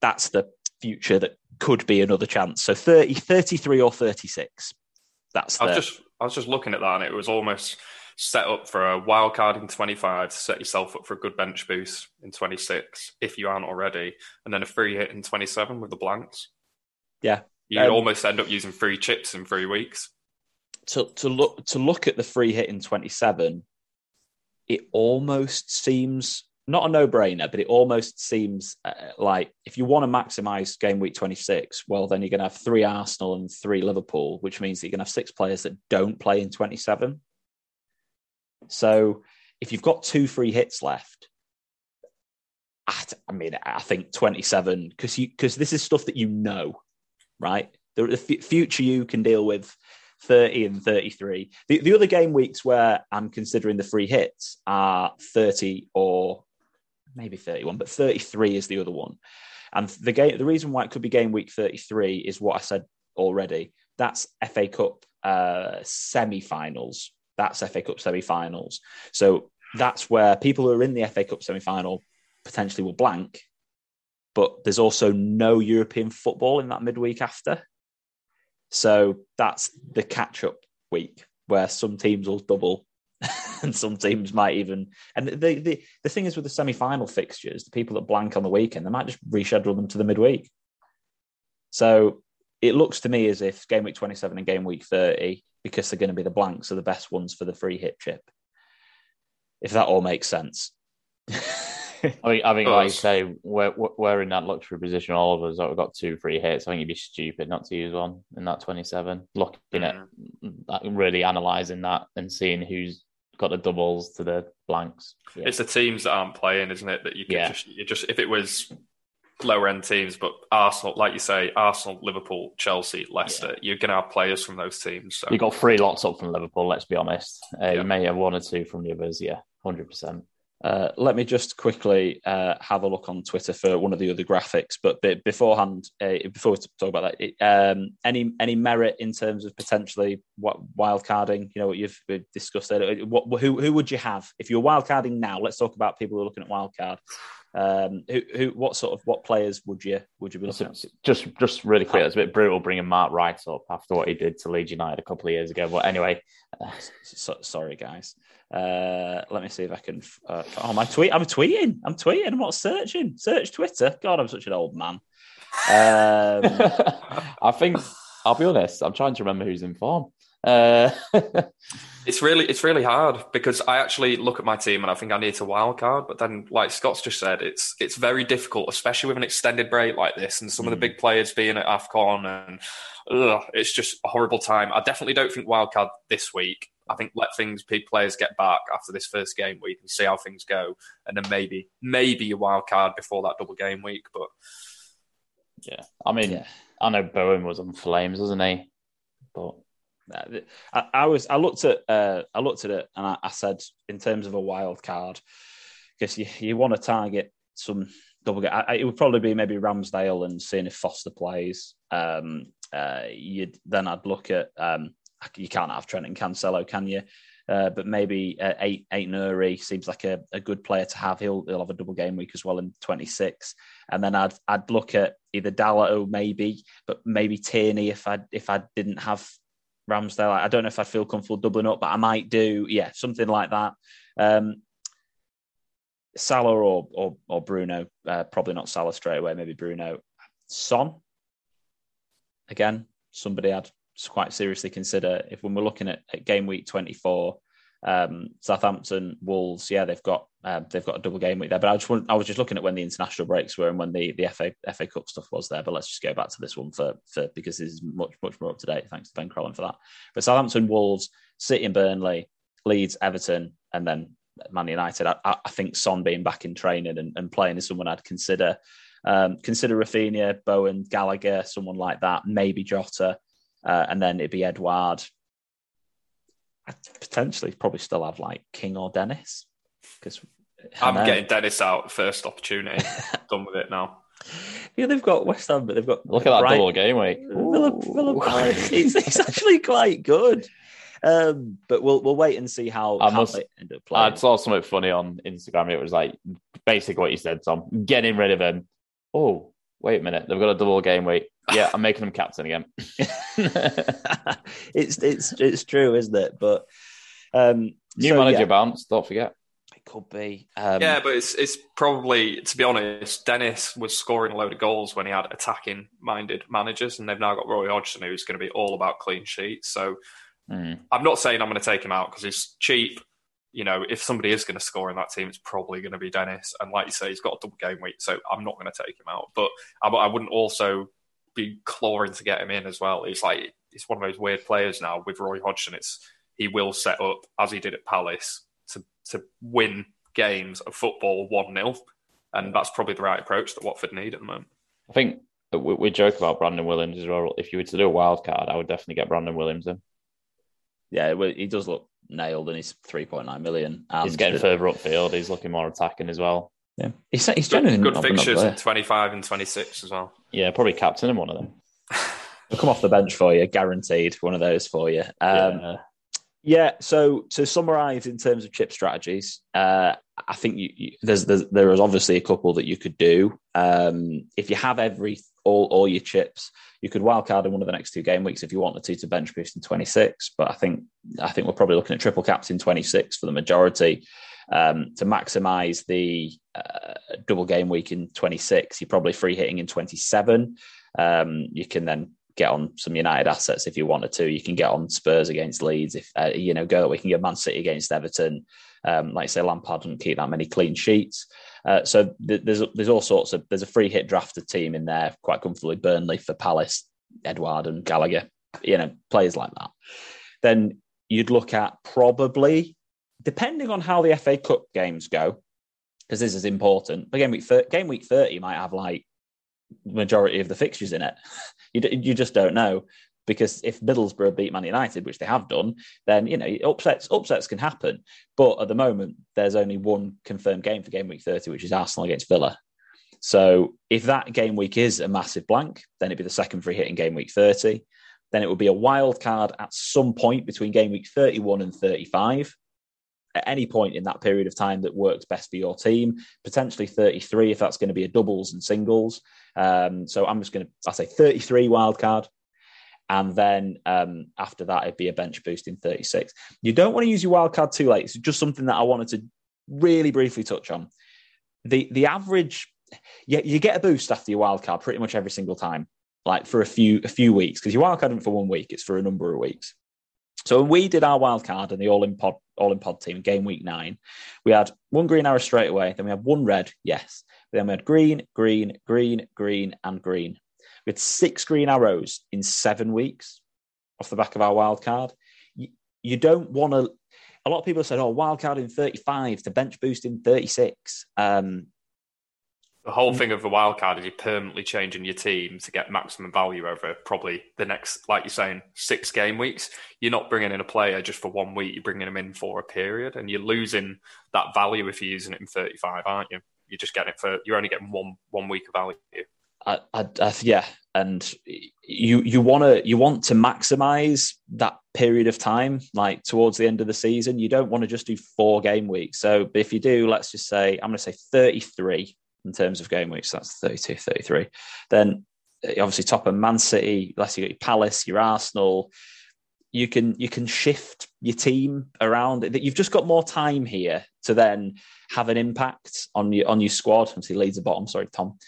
that's the future that could be another chance. So 30, 33 or 36. That's I was just I was just looking at that, and it was almost set up for a wild card in 25 to set yourself up for a good bench boost in 26 if you aren't already, and then a free hit in 27 with the blanks. Yeah, you um, almost end up using free chips in three weeks. To to look to look at the free hit in 27, it almost seems not a no-brainer, but it almost seems uh, like if you want to maximise game week 26, well, then you're going to have three Arsenal and three Liverpool, which means that you're going to have six players that don't play in 27. So if you've got two free hits left, I mean, I think 27 because because this is stuff that you know, right? The, the f- future you can deal with 30 and 33. The, the other game weeks where I'm considering the free hits are 30 or maybe 31, but 33 is the other one. And the game, the reason why it could be game week 33 is what I said already. That's FA Cup uh, semi-finals. That's FA Cup semi-finals. So that's where people who are in the FA Cup semi-final potentially will blank, but there's also no European football in that midweek after. So that's the catch-up week where some teams will double and some teams might even. And the, the the thing is with the semi final fixtures, the people that blank on the weekend, they might just reschedule them to the midweek. So it looks to me as if game week 27 and game week 30, because they're going to be the blanks, are the best ones for the free hit chip. If that all makes sense. I mean, I mean, like you say, we're we're in that luxury position. All of us, that we've got two free hits. I think it'd be stupid not to use one in that twenty-seven. Looking mm. at really analysing that and seeing who's got the doubles to the blanks. Yeah. It's the teams that aren't playing, isn't it? That you can yeah. just you just if it was lower end teams, but Arsenal, like you say, Arsenal, Liverpool, Chelsea, Leicester, yeah. you're going to have players from those teams. So. You got three lots up from Liverpool. Let's be honest. Uh. You may have one or two from the others. Yeah, hundred percent. Uh, let me just quickly uh, have a look on Twitter for one of the other graphics. But beforehand, uh, before we talk about that, um, any any merit in terms of potentially what wild carding? You know what you've discussed there. What who who would you have if you're wild carding now? Let's talk about people who are looking at wildcard. Um, who, who, what sort of what players would you would you be looking at? Just, just really quick. It's a bit brutal bringing Mark Wright up after what he did to Leeds United a couple of years ago. But anyway, so, sorry guys. Uh, let me see if I can. Uh, oh, my tweet! I'm tweeting. I'm tweeting. I'm not searching. Search Twitter. God, I'm such an old man. Um, I think I'll be honest. I'm trying to remember who's in form. Uh, it's really it's really hard because I actually look at my team and I think I need to wild card, but then like Scott's just said, it's it's very difficult, especially with an extended break like this and some mm. of the hmm. big players being at AFCON and ugh, it's just a horrible time. I definitely don't think wild card this week. I think let things players get back after this first game week and see how things go, and then maybe maybe a wild card before that double game week. But yeah, I mean, yeah. I know Bowen was on flames, wasn't he? But I, I, was I looked at uh, I looked at it and I, I, said in terms of a wild card because you, you want to target some double game. it would probably be maybe Ramsdale and seeing if Foster plays. Um, uh, you'd then I'd look at um, you can't have Trent and Cancelo, can you? Uh, but maybe uh, eight Ait-Nouri seems like a, a, good player to have. He'll he'll have a double game week as well in 26. And then I'd I'd look at either Dalot maybe, but maybe Tierney if I if I didn't have Ramsdale. I don't know if I'd feel comfortable doubling up, but I might do, yeah, something like that. Um, Salah or or, or Bruno, uh, probably not Salah straight away, maybe Bruno. Son, again, somebody I'd quite seriously consider if when we're looking at, at game week 24 um, Southampton, Wolves, yeah, they've got um, they've got a double game week there. But I just want, I was just looking at when the international breaks were and when the, the FA FA Cup stuff was there. But let's just go back to this one for for because this is much much more up to date. Thanks to Ben Crellin for that. But Southampton, Wolves, City and Burnley, Leeds, Everton, and then Man United. I, I think Son being back in training and, and playing is someone I'd consider. Um, consider Raphinha, Bowen, Gallagher, someone like that. Maybe Jota, uh, and then it'd be Edouard I'd potentially probably still have like King or Dennis because I'm getting Dennis out first opportunity. Done with it now. Yeah, they've got West Ham, but they've got look at that Bright, double game week. it's, it's actually quite good. Um, but we'll we'll wait and see how, I how must, they end up playing. I saw something funny on Instagram. It was like basically what you said, Tom. Getting rid of him. Oh, wait a minute, they've got a double game week. Yeah, I'm making them captain again. it's it's it's true, isn't it? But um, New So, manager yeah. bounce. Don't forget. It could be. Um, Yeah, but it's it's probably to be honest, Dennis was scoring a load of goals when he had attacking minded managers, and they've now got Roy Hodgson, who's going to be all about clean sheets. So Mm. I'm not saying I'm going to take him out because he's cheap. You know, if somebody is going to score in that team, it's probably going to be Dennis. And like you say, he's got a double game week, so I'm not going to take him out. But I, I wouldn't also be clawing to get him in as well. He's like he's one of those weird players now with Roy Hodgson. It's he will set up as he did at Palace to to win games of football one 0 and that's probably the right approach that Watford need at the moment. I think we, we joke about Brandon Williams as well. If you were to do a wild card, I would definitely get Brandon Williams in. yeah, well, he does look nailed, and he's three point nine million. And He's getting further upfield. He's looking more attacking as well. Yeah, he's he's Good, genuinely good not fixtures there. in 25 and 26 as well. Yeah, probably captain in one of them. He'll come off the bench for you, guaranteed. One of those for you. Um, yeah. Yeah. So to summarise in terms of chip strategies, uh, I think you, you, there's, there's there is obviously a couple that you could do. Um, if you have every all all your chips, you could wildcard in one of the next two game weeks if you wanted to to bench boost in 26. But I think I think we're probably looking at triple caps in 26 for the majority. Um, to maximise the uh, double game week in 26, you're probably free hitting in 27. Um, you can then get on some United assets if you wanted to. You can get on Spurs against Leeds if uh, you know go. We can get Man City against Everton. Um, like I say, Lampard doesn't keep that many clean sheets. Uh, so th- there's there's all sorts of there's a free hit drafted team in there quite comfortably. Burnley for Palace, Edouard and Gallagher, you know players like that. Then you'd look at probably depending on how the FA Cup games go, because this is important. But game week thir- game week thirty might have like majority of the fixtures in it. you d- you just don't know because if Middlesbrough beat Man United, which they have done, then you know upsets upsets can happen. But at the moment, there's only one confirmed game for game week thirty, which is Arsenal against Villa. So if that game week is a massive blank, then it'd be the second free hit in game week thirty. Then it would be a wild card at some point between game week thirty-one and thirty-five. At any point in that period of time that works best for your team, potentially 33 if that's going to be a doubles and singles. Um, so I'm just going to, I say 33 wild card. And then um, after that, it'd be a bench boost in 36. You don't want to use your wild card too late. It's just something that I wanted to really briefly touch on. The the average, yeah, you get a boost after your wild card pretty much every single time, like for a few a few weeks, because your wild card isn't for one week; it's for a number of weeks. So when we did our wild card and the all in pod all in pod team game week nine, we had one green arrow straight away. Then we had one red, yes. Then we had green, green, green, green, and green. We had six green arrows in seven weeks off the back of our wild card. You, you don't want to. A lot of people said, "Oh, wild card in thirty-five to bench boost in 36. Um, The whole thing of the wild card is you're permanently changing your team to get maximum value over probably the next, like you're saying, six game weeks. You're not bringing in a player just for one week. You're bringing them in for a period, and you're losing that value if you're using it in 35, aren't you? You're just getting it for. You're only getting one one week of value. I, I, I, yeah, and you you want to you want to maximize that period of time, like towards the end of the season. You don't want to just do four game weeks. So if you do, let's just say I'm going to say 33 in terms of game weeks. That's 32, 33. Then uh, obviously top of Man City, unless you got your Palace, your Arsenal. You can you can shift your team around. That you've just got more time here to then have an impact on your on your squad. Obviously, Leeds are bottom. Sorry, Tom.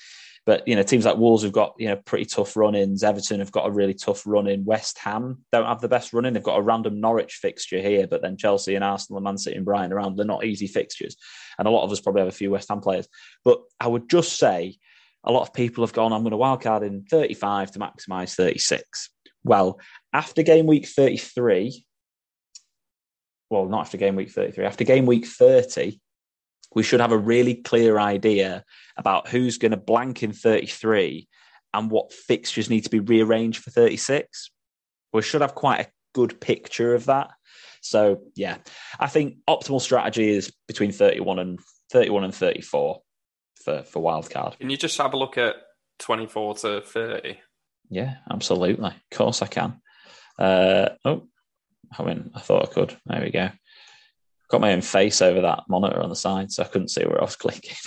But you know, teams like Wolves have got you know pretty tough run-ins. Everton have got a really tough run in. West Ham don't have the best run in. They've got a random Norwich fixture here, but then Chelsea and Arsenal and Man City and Brighton around. They're not easy fixtures, and a lot of us probably have a few West Ham players. But I would just say a lot of people have gone. I'm going to wildcard in 35 to maximise 36. Well, after game week 33, well, not after game week 33, after game week 30, we should have a really clear idea about who's going to blank in 33 and what fixtures need to be rearranged for 36. We should have quite a good picture of that. So, yeah, I think optimal strategy is between 31 and 31 and 34 for, for wildcard. Can you just have a look at 24 to 30? Yeah, absolutely. Of course I can. Uh, oh, I mean, I thought I could. There we go. Got my own face over that monitor on the side, so I couldn't see where I was clicking.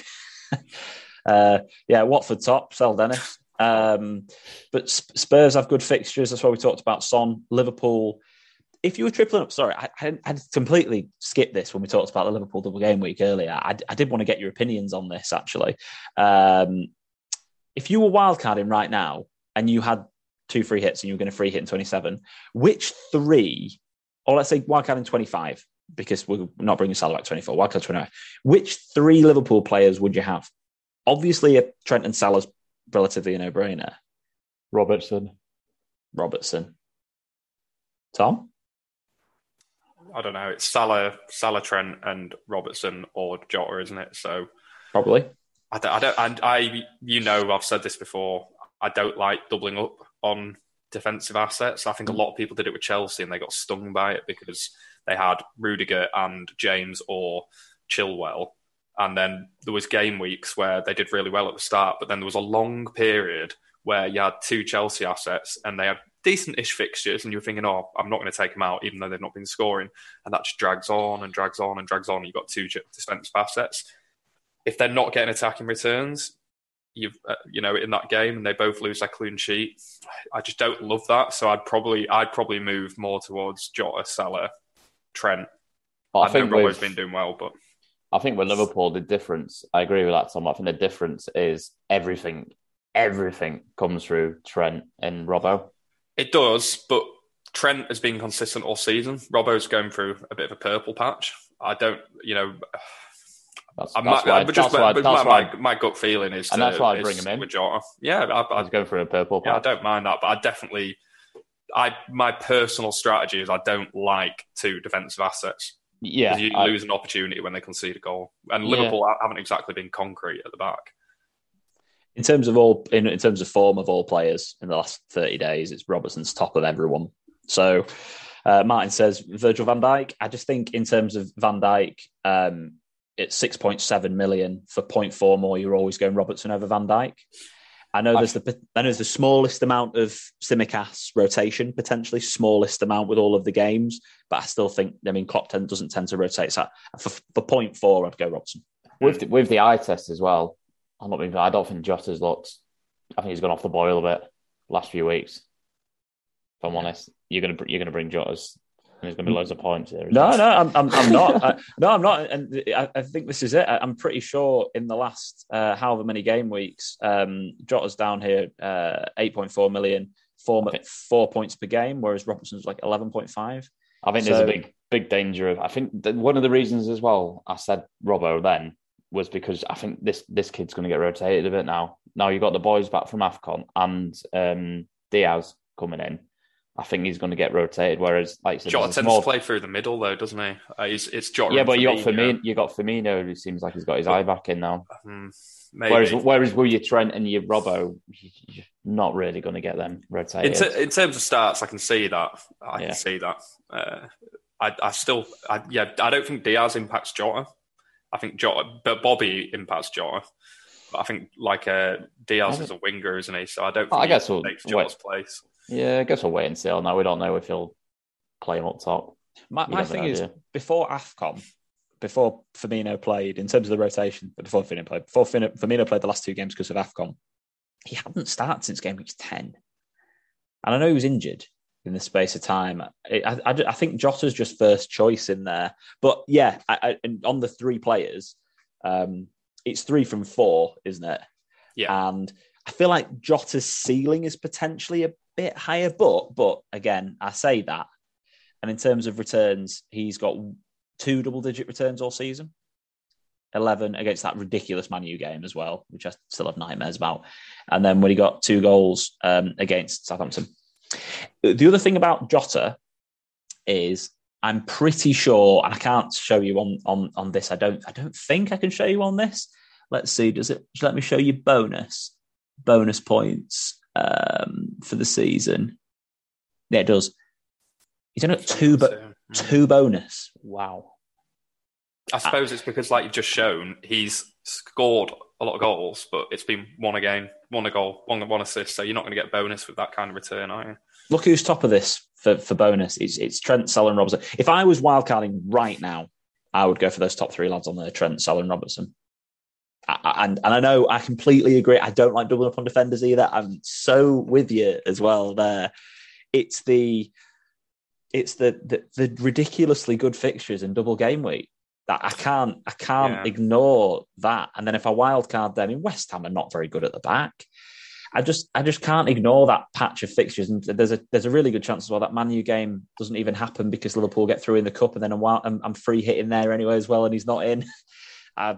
uh, yeah, Watford top, sell Dennis. Um, but Spurs have good fixtures. That's why we talked about Son. Liverpool, if you were tripling up, sorry, I, I had completely skipped this when we talked about the Liverpool double game week earlier. I, I did want to get your opinions on this actually. Um, if you were wildcarding right now and you had two free hits and you were going to free hit in 27, which three, or let's say wildcard in 25, because we're not bringing Salah back 24, wildcard 25, which three Liverpool players would you have? Obviously, Trent and Salah's relatively a no brainer. Robertson. Robertson. Tom? I don't know. It's Salah, Salah, Trent, and Robertson or Jota, isn't it? So probably. I don't. I don't. And I, you know, I've said this before. I don't like doubling up on defensive assets. I think a mm. lot of people did it with Chelsea and they got stung by it because they had Rudiger and James or Chilwell. And then there was game weeks where they did really well at the start, but then there was a long period where you had two Chelsea assets and they had decent-ish fixtures, and you're thinking, "Oh, I'm not going to take them out, even though they've not been scoring," and that just drags on and drags on and drags on. You've got two defensive assets. If they're not getting attacking returns, you've uh, you know in that game, and they both lose their clean sheet. I just don't love that. So I'd probably I'd probably move more towards Jota, Salah, Trent. Well, I, I think Robbo's been doing well, but I think with Liverpool, the difference, I agree with that, Tom. I think the difference is everything, everything comes through Trent and Robbo. It does, but Trent has been consistent all season. Robbo's going through a bit of a purple patch. I don't, you know. That's, that's my, why, just, that's why, that's my, why, my, gut feeling is, and to, that's why I bring him in with Jota. Yeah, I, I, he's going through a purple patch. Yeah, I don't mind that, but I definitely, I my personal strategy is I don't like two defensive assets. Yeah, you I, lose an opportunity when they concede a goal, and Liverpool yeah. haven't exactly been concrete at the back. In terms of all, in, in terms of form of all players in the last thirty days, it's Robertson's top of everyone. So, uh, Martin says Virgil Van Dijk. I just think in terms of Van Dijk, um, it's six point seven million for 0.4 more. You're always going Robertson over Van Dijk. I know there's the I know there's the smallest amount of Tsimikas rotation, potentially smallest amount with all of the games, but I still think I mean Klopp doesn't tend to rotate. So for, for point four, I'd go Robertson. With the, with the eye test as well, I'm not being. I don't think Jota's looked. I think he's gone off the boil a bit last few weeks. If I'm honest, you're gonna you're gonna bring Jota's. There's going to be loads of points here. No, no, I'm, I'm, I'm not. I, no, I'm not. And I, I, think this is it. I'm pretty sure in the last uh, however many game weeks, um, Jota's down here uh, 8.4 million, four, four points per game, whereas Robertson's like 11.5. I think so, there's a big, big danger of. I think one of the reasons as well. I said Robbo then was because I think this this kid's going to get rotated a bit now. Now you've got the boys back from Afcon and um, Diaz coming in. I think he's going to get rotated. Whereas, like, said, Jota tends more... to play through the middle, though, doesn't he? Uh, he's, it's Jota. Yeah, but you got Firmino. You got Firmino, who seems like he's got his eye back in now. Um, whereas, whereas with your Trent and your Robbo, you're not really going to get them rotated. In, t- in, terms of starts, I can see that. I yeah. can see that. Uh, I, I, still, I, yeah, I don't think Diaz impacts Jota. I think Jota, but Bobby impacts Jota. But I think like uh, Diaz is a winger, isn't he? So I don't. Think I guess we'll takes Jota's place. Yeah, I guess we'll wait and see. Now we don't know if he'll play him up top. My, my thing is before Afcon, before Firmino played in terms of the rotation, but before Firmino played, before Firmino played the last two games because of Afcon, he hadn't started since game week ten, and I know he was injured, in the space of time. I, I, I think Jota's just first choice in there. But yeah, I, on the three players, um, it's three from four, isn't it? Yeah. And I feel like Jota's ceiling is potentially a bit higher, but but again, I say that. And in terms of returns, he's got two double digit returns all season. 11 against that ridiculous Manu game as well, which I still have nightmares about. And then when he got two goals um, against Southampton. The other thing about Jota is I'm pretty sure, and I can't show you on on on this. I don't I don't think I can show you on this. Let's see. Does it let me show you bonus bonus points um, for the season? Yeah, it does. He's only got two, but two bonus. Wow. I suppose it's because, like you've just shown, he's scored a lot of goals, but it's been one a game, one a goal, one one assist. So you're not going to get bonus with that kind of return, are you? Look who's top of this for, for bonus. It's it's Trent, Salah, and Robertson. If I was wildcarding right now, I would go for those top three lads on there: Trent, Salah, and Robertson. I, and and I know I completely agree. I don't like doubling up on defenders either. I'm so with you as well there. It's the it's the, the the ridiculously good fixtures in double game week that I can't I can't Yeah. ignore that. And then if I wild card them, I mean West Ham are not very good at the back. I just I just can't ignore that patch of fixtures. And there's a there's a really good chance as well that Man U game doesn't even happen because Liverpool get through in the cup, and then I'm I'm, I'm free hitting there anyway as well, and he's not in. I, uh,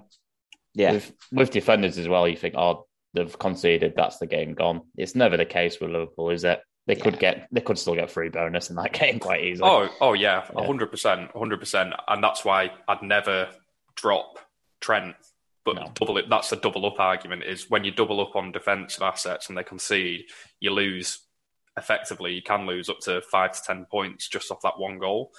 yeah, With, with defenders as well, you think, oh, they've conceded, that's the game gone. It's never the case with Liverpool, is it? They could Yeah. get, they could still get free bonus in that game quite easily. Oh, oh yeah, Yeah. hundred percent, hundred percent, and that's why I'd never drop Trent. But No. double it. That's the double up argument. Is when you double up on defensive assets and they concede, you lose. Effectively, you can lose up to five to ten points just off that one goal.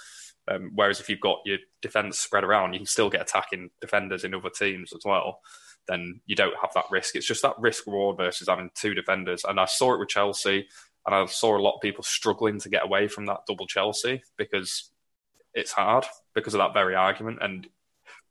Um, whereas if you've got your defense spread around, you can still get attacking defenders in other teams as well. Then you don't have that risk. It's just that risk reward versus having two defenders. And I saw it with Chelsea, and I saw a lot of people struggling to get away from that double Chelsea because it's hard because of that very argument. And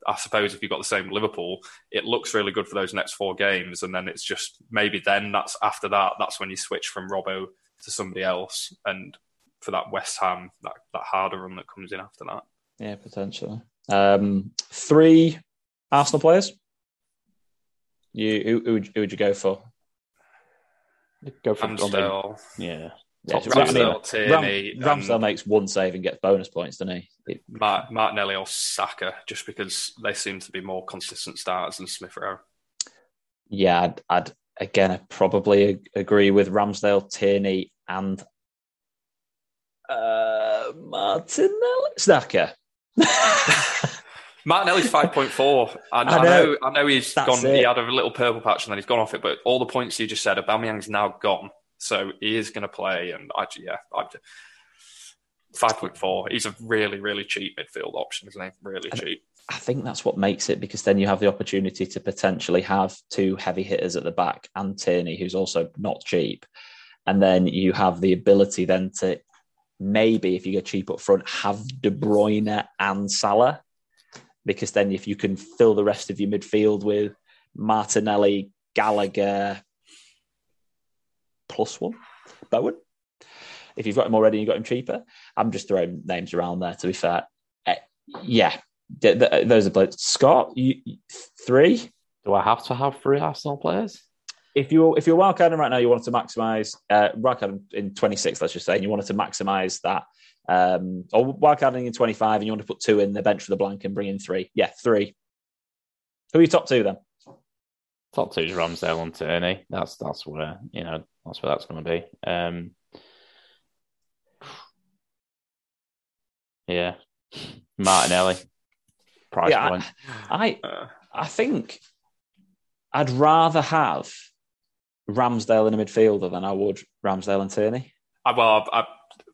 I suppose if you've got the same Liverpool, it looks really good for those next four games, and then it's just maybe then that's after that that's when you switch from Robbo to somebody else, and for that West Ham that that harder run that comes in after that. yeah, potentially. Um, three Arsenal players. You who, who, would, who would you go for? Go for Ramsdale, Yeah. Yeah, Top Ram- two. Ramsdale, Ram- Tierney, Ramsdale makes one save and gets bonus points, doesn't he? It- Mart- Martinelli or Saka, just because they seem to be more consistent starters than Smith Rowe. yeah, I'd, I'd again I probably ag- agree with Ramsdale, Tierney, and uh, Martinelli Snaka. Martinelli's five point four. I, I I know. know. I know he's That's gone. He had a little purple patch and then he's gone off it. But all the points you just said, Aubameyang's now gone, so he is going to play. And I, yeah, I, five point four. He's a really, really cheap midfield option, isn't he? Really And- cheap. I think that's what makes it because then you have the opportunity to potentially have two heavy hitters at the back and Tierney, who's also not cheap. And then you have the ability then to maybe, if you go cheap up front, have De Bruyne and Salah. Because then if you can fill the rest of your midfield with Martinelli, Gallagher, plus one, Bowen. If you've got him already and you've got him cheaper, I'm just throwing names around there to be fair. Eh, yeah, th- th- those are both. Scott, you, three. Do I have to have three Arsenal players? If you if you're wildcarding right now, you wanted to maximise uh, wildcarding in 26. Let's just say, and you wanted to maximise that, um, or wildcarding in 25, and you want to put two in the bench for the blank and bring in three. Yeah, three. Who are your top two then? Top two is Ramsdale and Tierney. That's that's where you know that's where that's going to be. Um, yeah, Martinelli. Price Yeah, point. I Uh, I think I'd rather have Ramsdale in a midfielder than I would Ramsdale and Tierney. I, well, I've,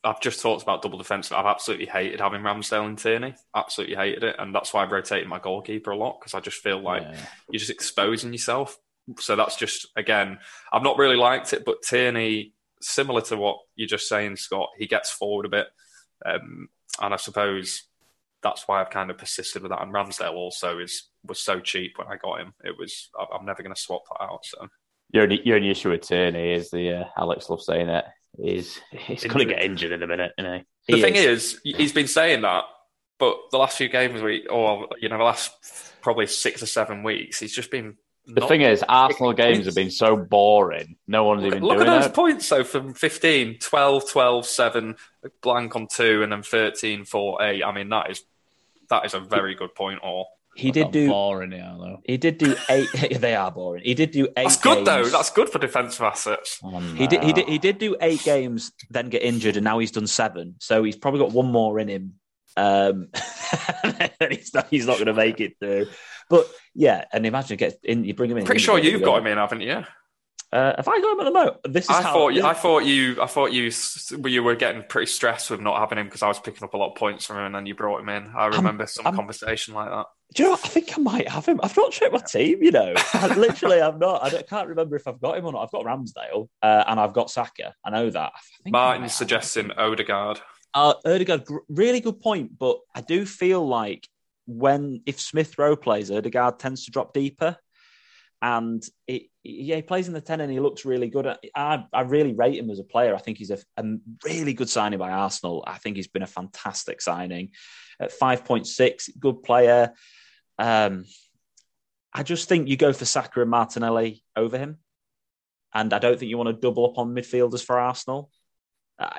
I've, just talked about double defence. I've absolutely hated having Ramsdale and Tierney. Absolutely hated it, and that's why I've rotated my goalkeeper a lot because I just feel like Yeah. you're just exposing yourself. So that's just again, I've not really liked it, but Tierney, similar to what you're just saying, Scott, he gets forward a bit, um, and I suppose that's why I've kind of persisted with that. And Ramsdale also is was so cheap when I got him; it was I'm never going to swap that out. So Your only, your only issue with Tierney is the uh, Alex love saying it is he's going to get injured in a minute, You know, he? the thing is. is, he's been saying that, but the last few games we, or you know, the last probably six or seven weeks, he's just been. The thing is, Arsenal games have been so boring. No one's Look, even look at those it. points though from 15, 12, 12, 7, blank on 2 and then 13, 4, 8. I mean that is that is a very good point all. He did do. boring, yeah, though. He did do eight. they are boring. He did do eight. That's good though. That's good for defensive assets. He did, he did. He did do eight games, then get injured, and now he's done seven. So he's probably got one more in him. Um, and he's not. He's not going to make it through. But yeah, and imagine get in. You bring him in. Pretty sure you've got him in, haven't you? Uh, have I got him at the moment? This is I how. thought you, I thought you I thought you you were getting pretty stressed with not having him because I was picking up a lot of points from him and then you brought him in. I remember some I'm- conversation like that. Do you know? What? I think I might have him. I've not checked my team. You know, I, literally, I'm not. I don't- can't remember if I've got him or not. I've got Ramsdale uh, and I've got Saka. I know that. I think I might Martin's have suggesting Odegaard. Uh, Odegaard, gr- really good point, but I do feel like when if Smith Rowe plays, Odegaard tends to drop deeper, and it, yeah, he plays in the ten and he looks really good. I, I really rate him as a player. I think he's a, a really good signing by Arsenal. I think he's been a fantastic signing at five point six, good player. Um, I just think you go for Saka and Martinelli over him, and I don't think you want to double up on midfielders for Arsenal. Uh,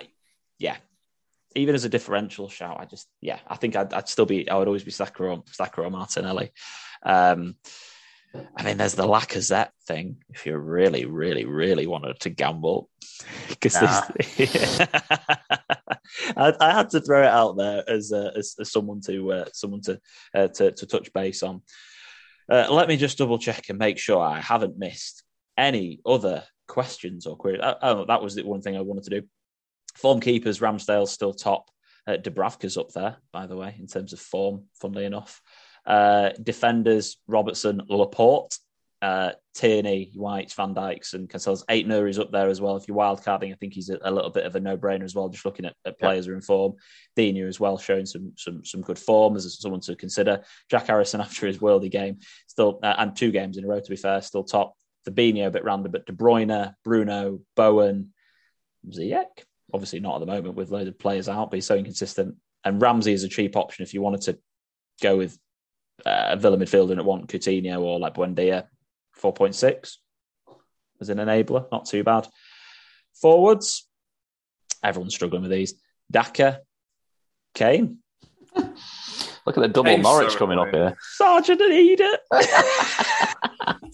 yeah, even as a differential shout, I just yeah, I think I'd, I'd still be I would always be Saka or, Saka or Martinelli. Um, I mean, there's the Lacazette thing. If you really, really, really wanted to gamble, because nah. I, I, had to throw it out there as uh, as, as, someone to uh, someone to, uh, to to touch base on. Uh, let me just double check and make sure I haven't missed any other questions or queries. Oh, oh, that was the one thing I wanted to do. Form keepers, Ramsdale still top. Uh, Dubravka's up there, by the way, in terms of form. Funnily enough, uh, defenders Robertson, Laporte, uh, Tierney, White, Van Dijks, and Cancelo's. Aït-Nouri is up there as well. If you're wildcarding, I think he's a, a little bit of a no-brainer as well. Just looking at, at players yeah. who are in form, Digne as well, showing some some some good form as someone to consider. Jack Harrison after his worldy game, still uh, and two games in a row to be fair, still top. Fabinho a bit random, but De Bruyne, Bruno, Bowen, Ziyech. Obviously not at the moment with loads of players out, but he's so inconsistent. And Ramsey is a cheap option if you wanted to go with uh, a Villa midfielder and want Coutinho or like Buendia, 4.6 as an enabler, not too bad. Forwards, everyone's struggling with these. Daka, Kane. Look at the double Kane's Norwich so coming up here. Sargent and Edouard.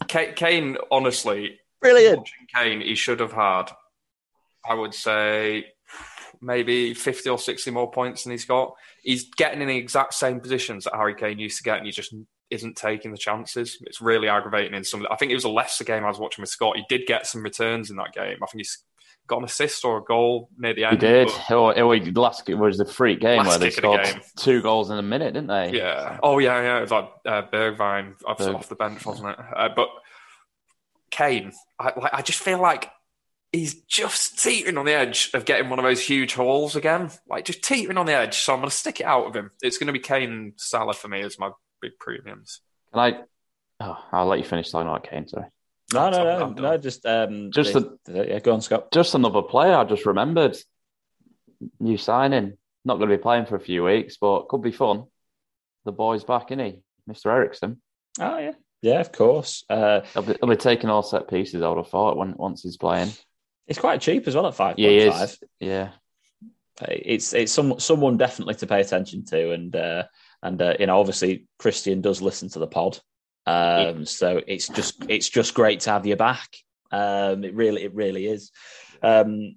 Kane, honestly, brilliant. Kane, he should have had, I would say, maybe 50 or 60 more points than he's got. He's getting in the exact same positions that Harry Kane used to get, and he just isn't taking the chances. It's really aggravating in some. I think it was a Leicester game I was watching with Scott. He did get some returns in that game. I think he's got an assist or a goal near the end. He did. Oh, oh, last it was the freak game where they scored two goals in a minute, didn't they? Yeah. Oh yeah, yeah. It was like uh, Bergwijn Berg. off the bench, wasn't it? Uh, but Kane, I, I just feel like he's just teetering on the edge of getting one of those huge hauls again. Like just teetering on the edge. So I'm going to stick it out of him. It's going to be Kane Salah for me as my big premiums. Can I? Oh, I'll let you finish talking about Kane. Sorry. No, no, no, no. Just, um, just a, yeah. Go on, Scott. Just another player. I just remembered. New signing. Not going to be playing for a few weeks, but could be fun. The boy's back, isn't he, Mister Eriksen? Oh yeah, yeah, of course. Uh, he'll, be, he'll be taking all set pieces. I would have thought when once he's playing. It's quite cheap as well at five. Yeah, five. yeah. It's it's some someone definitely to pay attention to, and uh, and uh, you know obviously Christian does listen to the pod, um, yeah. so it's just it's just great to have you back. Um, it really it really is. Um,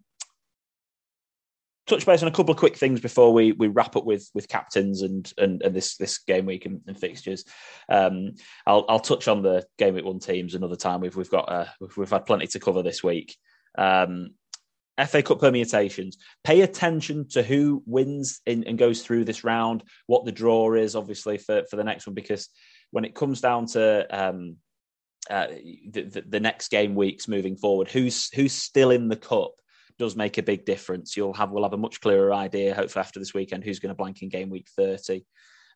touch base on a couple of quick things before we we wrap up with with captains and and, and this this game week and, and fixtures. Um, I'll I'll touch on the game week one teams another time. We've we've got uh, we've, we've had plenty to cover this week. Um, FA Cup permutations. Pay attention to who wins in, and goes through this round, what the draw is, obviously, for, for the next one, because when it comes down to um, uh, the, the, the, next game weeks moving forward, who's who's still in the cup does make a big difference. You'll have we'll have a much clearer idea, hopefully, after this weekend, who's going to blank in game week 30.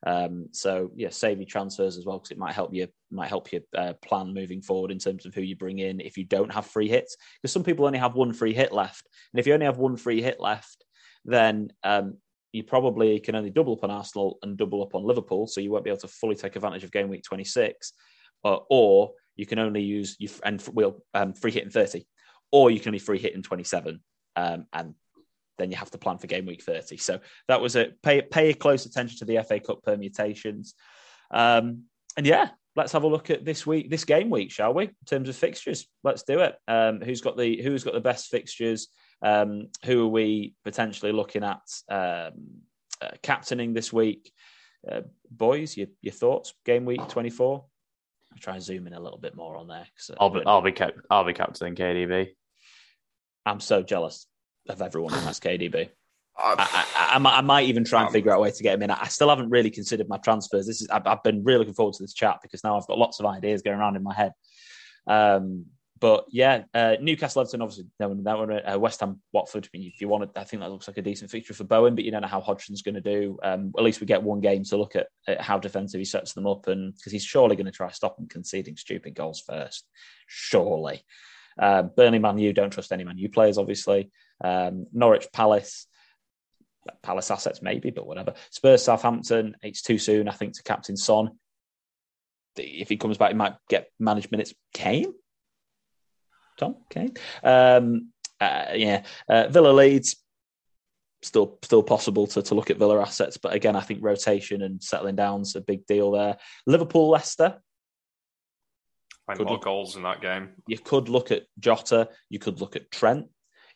Um, so yeah, save your transfers as well because it might help you might help your uh, plan moving forward in terms of who you bring in if you don't have free hits because some people only have one free hit left, and if you only have one free hit left, then um, you probably can only double up on Arsenal and double up on Liverpool, so you won't be able to fully take advantage of game week 26, uh, or you can only use you and we'll um, free hit in 30, or you can only free hit in 27. Um, and then you have to plan for game week 30. So that was a pay pay close attention to the FA Cup permutations. Um, and yeah, let's have a look at this week, this game week, shall we? In terms of fixtures, let's do it. Um, who's got the who's got the best fixtures? Um, who are we potentially looking at um, uh, captaining this week? Uh, boys, your, your thoughts? Game week twenty four. I'll try and zoom in a little bit more on there. I'll be, I'll be, I'll be captaining KDB. I'm so jealous of everyone who has KDB. I, I, I, I, might even try and figure out a way to get him in. I still haven't really considered my transfers. This is I've, I've, been really looking forward to this chat because now I've got lots of ideas going around in my head. Um, but yeah, uh, Newcastle Everton obviously no one that one. Uh, West Ham Watford. I mean, if you wanted, I think that looks like a decent fixture for Bowen, but you don't know how Hodgson's going to do. Um, at least we get one game to look at, at how defensive he sets them up, and because he's surely going to try to stop them conceding stupid goals first, surely. Uh, Burnley, Man U, don't trust any Man U players, obviously. Um, Norwich, Palace. Palace assets maybe, but whatever. Spurs, Southampton. It's too soon, I think, to captain Son. If he comes back, he might get managed minutes. Kane, Tom Kane. Um, uh, yeah, uh, Villa Leeds still still possible to, to look at Villa assets, but again, I think rotation and settling down's a big deal there. Liverpool Leicester. Find more goals in that game. You could look at Jota. You could look at Trent.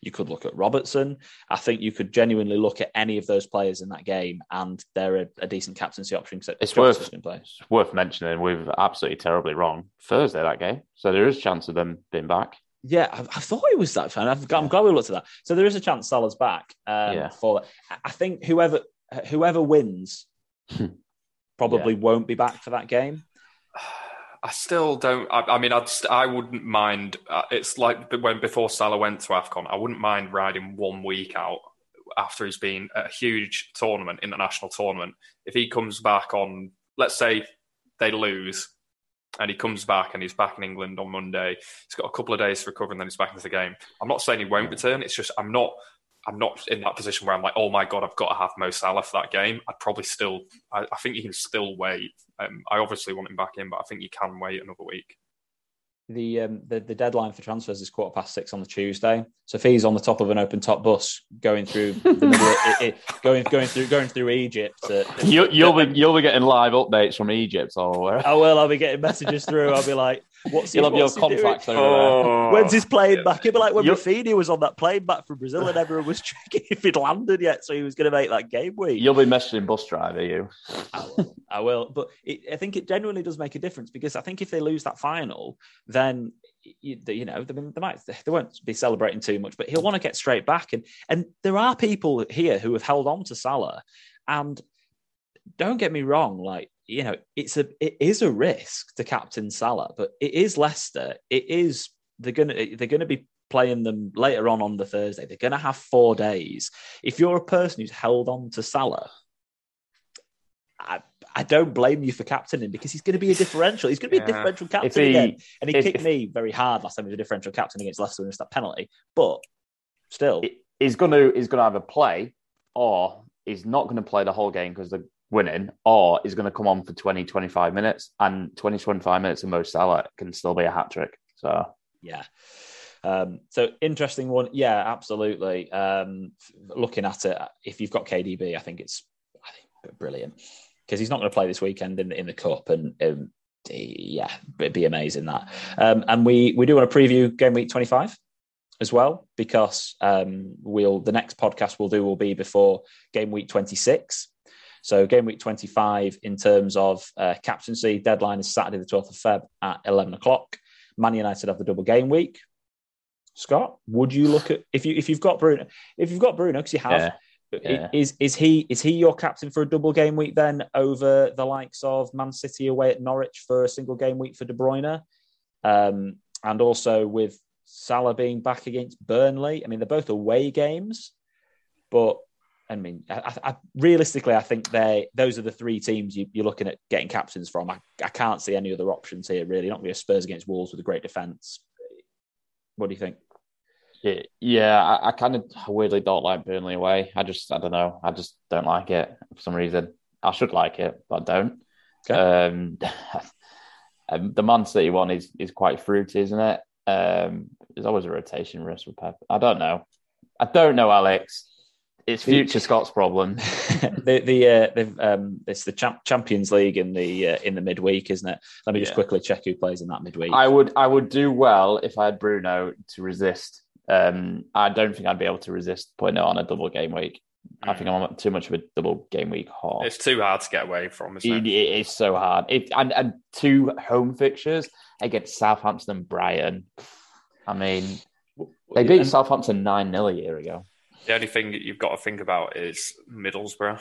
You could look at Robertson. I think you could genuinely look at any of those players in that game, and they're a, a decent captaincy option. It's worth, it's worth mentioning we're absolutely terribly wrong Thursday that game, so there is a chance of them being back. Yeah, I, I, thought it was that fan. I'm, I'm glad we looked at that. So there is a chance Salah's back. Um, yeah. For I think whoever whoever wins hmm. probably yeah. won't be back for that game. I still don't. I, I mean, I'd, I wouldn't mind. Uh, it's like when before Salah went to Afcon, I wouldn't mind riding one week out after he's been at a huge tournament, international tournament. If he comes back on, let's say they lose, and he comes back and he's back in England on Monday. He's got a couple of days to recover and then he's back into the game. I'm not saying he won't return. It's just I'm not I'm not in that position where I'm like, oh my god, I've got to have Mo Salah for that game. I'd probably still I, I think you can still wait. Um, I obviously want him back in, but I think you can wait another week the, um, the the deadline for transfers is quarter past six on the Tuesday. So if he's on the top of an open top bus going through the middle, it, it, going going through going through Egypt, uh, you, will be you'll be getting live updates from Egypt or where? I will. I'll be getting messages through. I'll be like, "What's You'll he, have your contacts over oh, there. When's his plane back? It'd be like when Raphinha was on that plane back from Brazil, and everyone was checking if he'd landed yet, so he was going to make that game week. You'll be messaging bus driver, you. I will. I will. But it, I think it genuinely does make a difference because I think if they lose that final, then you, you know, they, they might they won't be celebrating too much, but he'll want to get straight back. And and there are people here who have held on to Salah, and don't get me wrong, like you know, it's a it is a risk to captain Salah, but it is Leicester. It is they're gonna they're gonna be playing them later on on the Thursday. They're gonna have four days. If you're a person who's held on to Salah, I, I don't blame you for captaining because he's going to be a differential. He's going to be yeah. a differential captain he, again. And he if, kicked if, me very hard last time he was a differential captain against Leicester and that penalty. But still, he's going to he's going to either play or he's not going to play the whole game because they're winning, or he's going to come on for 20, 25 minutes, and 20, 25 minutes of Mo Salah can still be a hat trick. So yeah. Um, so interesting one, yeah, absolutely. Um, looking at it, if you've got KDB, I think it's I think brilliant because he's not going to play this weekend in, in the cup, and um, yeah, it'd be amazing that. Um, and we we do want to preview game week twenty five as well because um, we'll the next podcast we'll do will be before game week twenty six. So game week twenty five in terms of uh, captaincy deadline is Saturday the twelfth of Feb at eleven o'clock. Man United have the double game week. Scott, would you look at if you if you've got Bruno if you've got Bruno because you have. Yeah yeah. Is is he is he your captain for a double game week then over the likes of Man City away at Norwich for a single game week for De Bruyne, um, and also with Salah being back against Burnley? I mean, they're both away games, but I mean, I, I, realistically, I think they those are the three teams you, are looking at getting captains from. I, I can't see any other options here. Really, not really a Spurs against Wolves with a great defence. What do you think? Yeah, yeah I, I kind of weirdly don't like Burnley away. I just, I don't know. I just don't like it for some reason. I should like it, but I don't. Okay. Um, um, the Man City one is is quite fruity, isn't it? Um, there's always a rotation risk with Pep. I don't know. I don't know, Alex. It's future Scott's problem. the the uh, um, it's the Champ- Champions League in the uh, in the midweek, isn't it? Let me just yeah. quickly check who plays in that midweek. I would I would do well if I had Bruno to resist um, I don't think I'd be able to resist putting it on a double game week. Mm. I think I'm on too much of a double game week hot. It's too hard to get away from, isn't it? it, it is so hard. It, and, and two home fixtures against Southampton and Brighton. I mean, they beat and, Southampton 9 0 a year ago. The only thing that you've got to think about is Middlesbrough.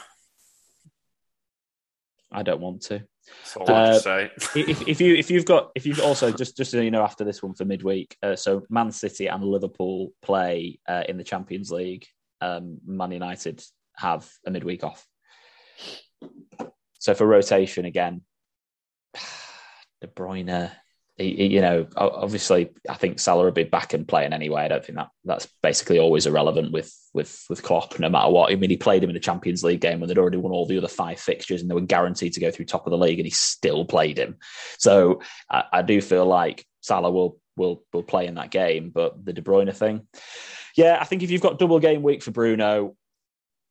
I don't want to. Uh, say. if, if, you if you've got if you've also just just so you know after this one for midweek, uh, so Man City and Liverpool play uh, in the Champions League. Um, Man United have a midweek off. So for rotation again, De Bruyne, you know, obviously, I think Salah will be back and playing anyway. I don't think that that's basically always irrelevant with with with Klopp, no matter what. I mean, he played him in the Champions League game when they'd already won all the other five fixtures and they were guaranteed to go through top of the league, and he still played him. So I, I do feel like Salah will will will play in that game, but the De Bruyne thing, yeah, I think if you've got double game week for Bruno,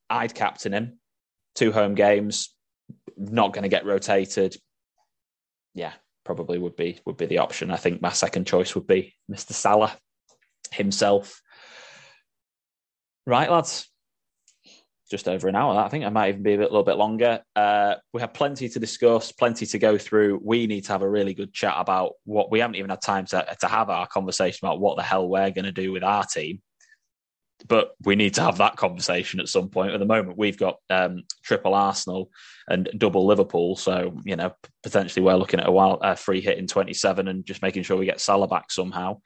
I'd captain him. Two home games, not going to get rotated. Yeah, probably would be would be the option. I think my second choice would be Mr. Salah himself. Right, lads. Just over an hour. I think I might even be a, bit, little bit longer. Uh, we have plenty to discuss, plenty to go through. We need to have a really good chat about what we haven't even had time to, to have our conversation about what the hell we're going to do with our team but we need to have that conversation at some point. At the moment, we've got um, triple Arsenal and double Liverpool, so you know potentially we're looking at a while a free hit in twenty seven and just making sure we get Salah back somehow.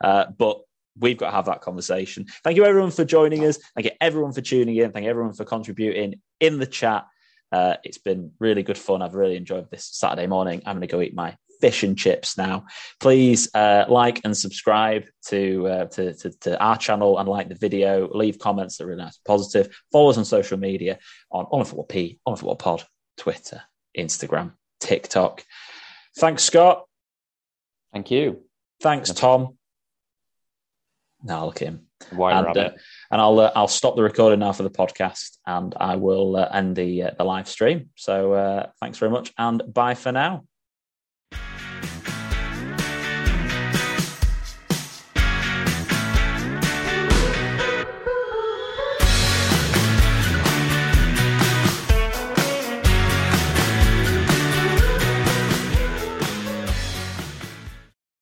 Uh, but we've got to have that conversation. Thank you everyone for joining us. Thank you everyone for tuning in. Thank you everyone for contributing in the chat. Uh, it's been really good fun. I've really enjoyed this Saturday morning. I'm going to go eat my fish and chips now. Please uh, like and subscribe to, uh, to, to, to, our channel and like the video. Leave comments that are really nice and positive. Follow us on social media on On Football P, On Football Pod, Twitter, Instagram, TikTok. Thanks, Scott. Thank you. Thanks, Tom. Now look at him. White and, uh, and I'll uh, I'll stop the recording now for the podcast, and I will uh, end the uh, the live stream. So uh, thanks very much, and bye for now.